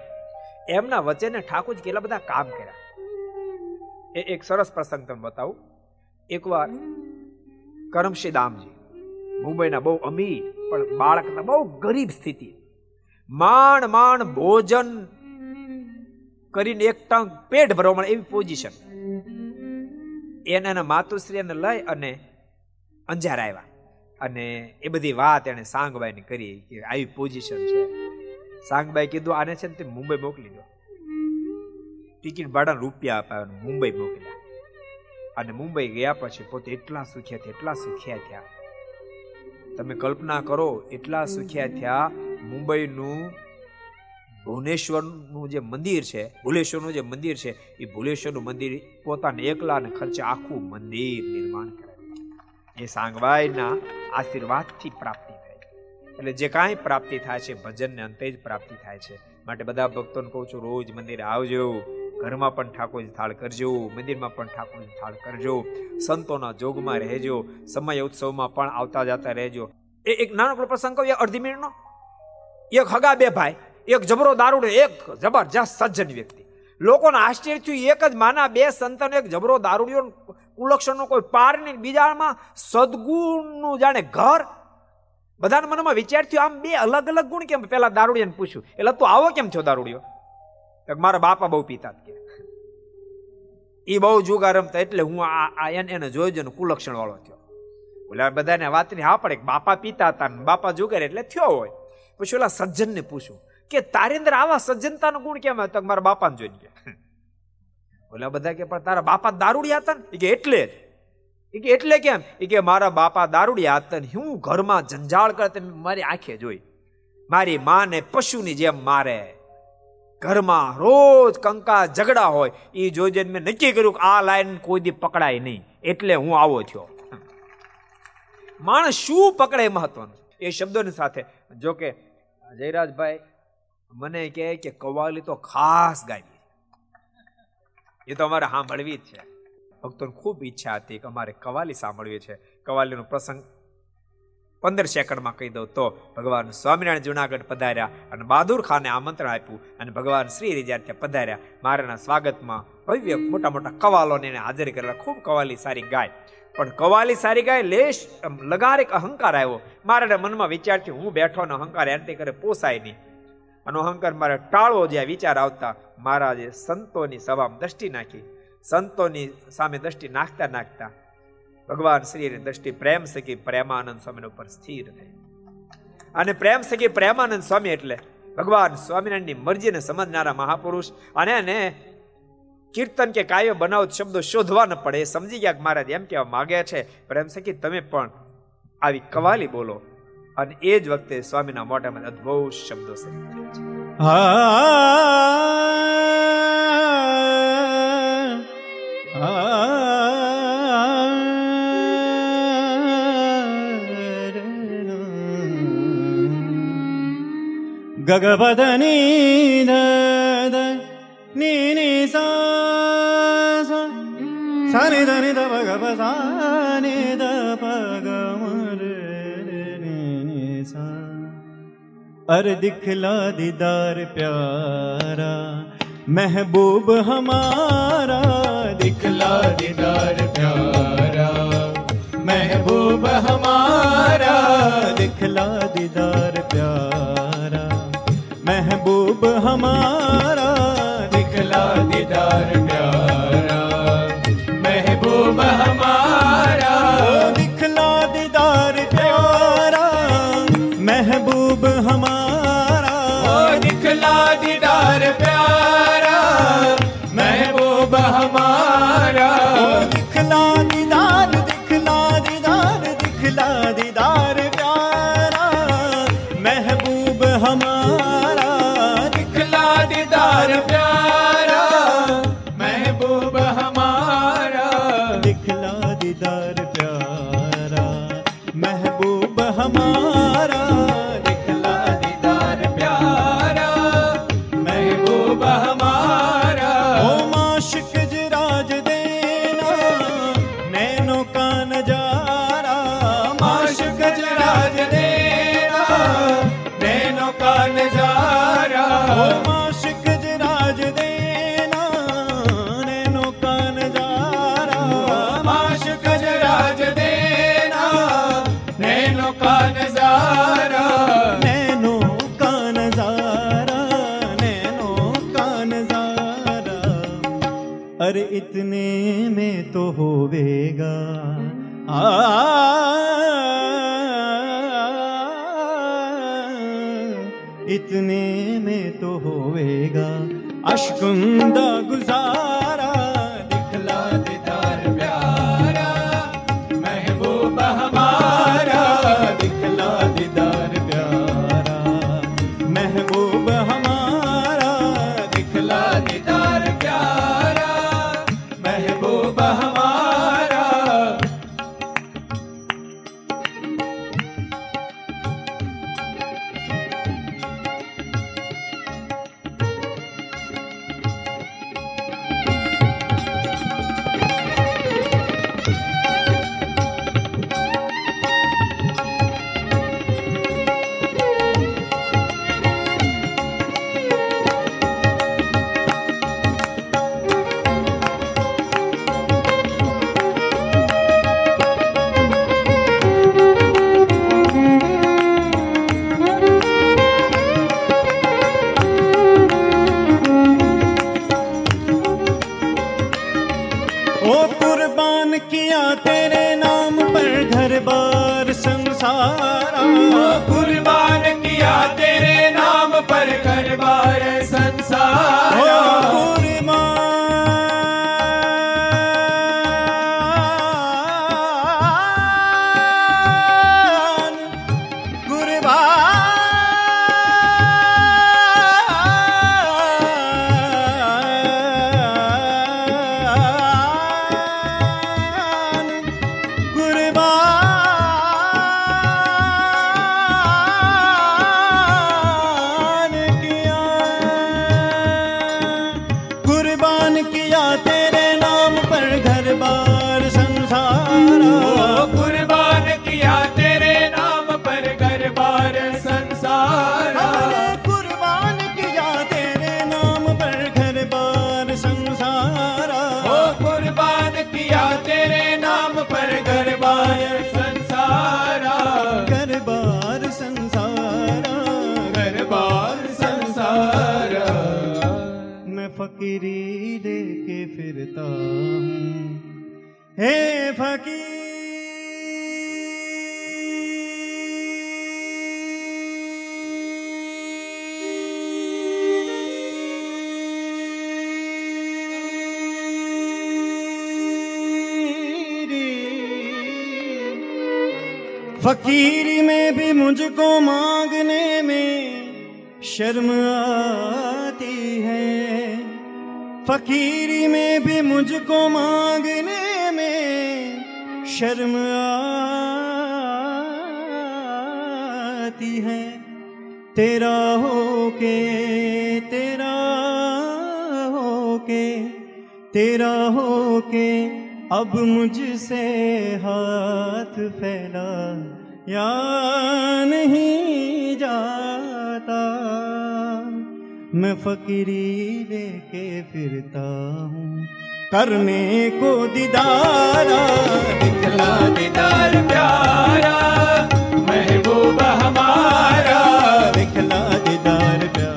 એમના વચ્ચેને ઠાકોરજી કેટલા બધા કામ કર્યા. એ એક સરસ પ્રસંગ તમને બતાવું. એકવાર કરમશી દામજી મુંબઈના બહુ અમીર, પણ બાળકના બહુ ગરીબ સ્થિતિ. માંડ માંડ ભોજન કરીને એક ટંક પેટ ભરવા મળે એવી પોઝિશન. એને એના માતુશ્રીને લઈ અને અંજાર આવ્યા અને એ બધી વાત એને સાંગબાઈને કરી કે આવી પોઝિશન છે. સાંગબાઈ કીધું, આને છે ને તે મુંબઈ મોકલી દો. ટિકિટ ભાડા રૂપિયા આપ્યા મુંબઈ મોકલ્યા. અને મુંબઈ ગયા પછી પોતે એટલા સુખ્યા થયા, એટલા સુખ્યા થયા. તમે કલ્પના કરો, એટલા સુખ્યા થયા મુંબઈનું ભુવનેશ્વરનું જે મંદિર છે ભુલેશ્વરનું જે મંદિર છે, એ ભુલેશ્વરનું મંદિર પોતાને એકલા અને ખર્ચે આખું મંદિર નિર્માણ કરે એ સાંગવાઈના આશીર્વાદથી પ્રાપ્તિ થાય એટલે જે કાંઈ પ્રાપ્તિ થાય છે, ભજનને અંતે જ પ્રાપ્તિ થાય છે. માટે બધા ભક્તોને કહું છું, રોજ મંદિરે આવજો. ઘરમાં પણ ઠાકોરજી થાળ કરજો, મંદિરમાં પણ ઠાકોરજી થાળ કરજો, સંતોના જોગમાં રહેજો સમય ઉત્સવમાં પણ આવતા જતા રહેજો. એ એક નાનકડો પ્રસંગ કહું અડધી મિનિટનો? એક હગા બે ભાઈ, એક જબરો દારૂડો, એક જબરજસ્ત સજ્જન વ્યક્તિ. લોકોને આશ્ચર્ય થયું, એક જ માના બે સંતન એક જબરો દારૂડિયો કુલક્ષણનો કોઈ પાર નહીં. બીજામાં સદગુણનું જાણે ઘર. બધાના મનમાં વિચાર થયો, આમ બે અલગ અલગ ગુણ કેમ? પેલા દારૂડિયાને પૂછ્યું એટલે તું આવો કેમ છો દારૂડિયો? તો મારા બાપા બહુ પીતા કે. એ બહુ જુગા રમતા એટલે હું આ એને એને જોઈ જોઈને કુલક્ષણ વાળો થયો ઓલા બધાને વાતની હા પડે બાપા પીતા હતા બાપા જુગાર એટલે થયો હોય. પછી ઓલા સજ્જનને પૂછ્યું, કે તારી અંદર આવા સજ્જનતાનો ગુણ કેમ હતો મારા બાપાને જોઈને ગયા ઓલા બધા કે, પણ તારા બાપા દારૂડિયા હતા ને? કે, એટલે જ. કે, એટલે કેમ? એ કે, મારા બાપા દારૂડિયા હતા ને હું ઘરમાં જંજાળ કરતા મારી આંખે જોઈ. મારી માને પશુની જેમ મારે. ઘરમાં રોજ કંકા ઝઘડા હોય એ જોઈ જઈને મેં નક્કી કર્યું કે આ લાઈન કોઈ દી પકડાય નહીં. એટલે હું આવો થયો. માણસ શું પકડે મહત્વનું? એ શબ્દોની સાથે. જો કે જયરાજભાઈ મને કહે કે કવાલી તો ખાસ ગાવી એ તો અમારે સાંભળવી જ છે. ભક્તોની ખૂબ ઈચ્છા હતી કે અમારે કવાલી સાંભળવી છે. કવાલીનો પ્રસંગ પંદર સેકન્ડમાં કહી દઉં તો ભગવાન સ્વામિનારાયણ જુનાગઢ પધાર્યા અને બહાદુર ખાને આમંત્રણ આપ્યું અને ભગવાન શ્રી રીતે પધાર્યા. મારાના સ્વાગતમાં ભવ્ય મોટા મોટા કવાલોને એને હાજર કરેલા. ખૂબ કવાલી સારી ગાય. પણ કવાલી સારી ગાય લેશ લગારેક અહંકાર આવ્યો. મારા મનમાં વિચારથી હું બેઠો ને અહંકાર એન્ટી કરે પોસાય નહીં. અને અહંકાર મારે ટાળવો જે વિચાર આવતા મહારાજે સંતોની સભામાં દ્રષ્ટિ નાખી. સંતોની સામે દ્રષ્ટિ નાખતા નાખતા ભગવાન શ્રીની દ્રષ્ટિ પ્રેમ સખી પ્રેમાનંદ સ્વામી ઉપર સ્થિર થઈ અને પ્રેમ સખી પ્રેમાનંદ સ્વામી એટલે ભગવાન સ્વામિનારાયણની મરજીને સમજનારા મહાપુરુષ. અને એને કીર્તન કે કાવ્ય બનાવ શબ્દો શોધવા ન પડે સમજી ગયા કે મહારાજ એમ કહેવા માગે છે, પ્રેમ સખી તમે પણ આવી કવાલી બોલો. અને એ જ વખતે સ્વામીના મોઢામાં અદભુત શબ્દો ಗಗಪದ ನೀದ ನೀ ನೀ ಸಾ ಸನಿ ಧನಿ ದ ಭಗವ ಸಾನಿ ದ ಪಗಮ अर दिखला दीदार प्यारा महबूब हमारा दिखला दीदार प्यारा महबूब हमारा दिखला दीदार प्यारा महबूब हमारा kunda फकीरी में भी मुझको मांगने में शर्म आती है। फकीरी में भी मुझको मांगने में शर्म आती है। तेरा हो के तेरा होके, तेरा हो के अब मुझसे हाथ फैला। या नहीं जाता मैं फकीरी लेके फिरता हूँ करने को दीदारा दिखला दीदार प्यारा महबूबा हमारा दिखला दीदार प्यारा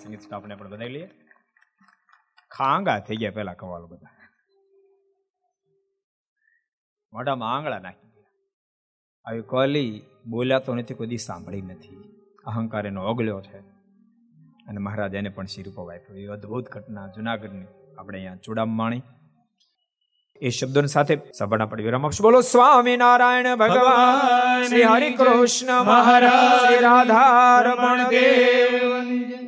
સંગીત સ્ટાફને પણ બધાઈ લઈએ. ખાંગા થઈ ગયા પેલા કવાલો બધા. મોઢામાં આંગળા નાખી ગયા આવી કોલી બોલ્યા તો નથી કોઈ દી સાંભળી નથી. અહંકાર એનો ઓગલ્યો છે. અને મહારાજ એને પણ શિરપો વાપ્યો એ અદ્ભુત ઘટના જુનાગઢની આપણે અહીંયા ચૂડામ માણી. એ શબ્દો સાથે સભાના પણ વિરામ આપશું. બોલો સ્વામિનારાયણ ભગવાન શ્રી હરિ કૃષ્ણ મહારાજ શ્રી રાધા રમણ દેવ.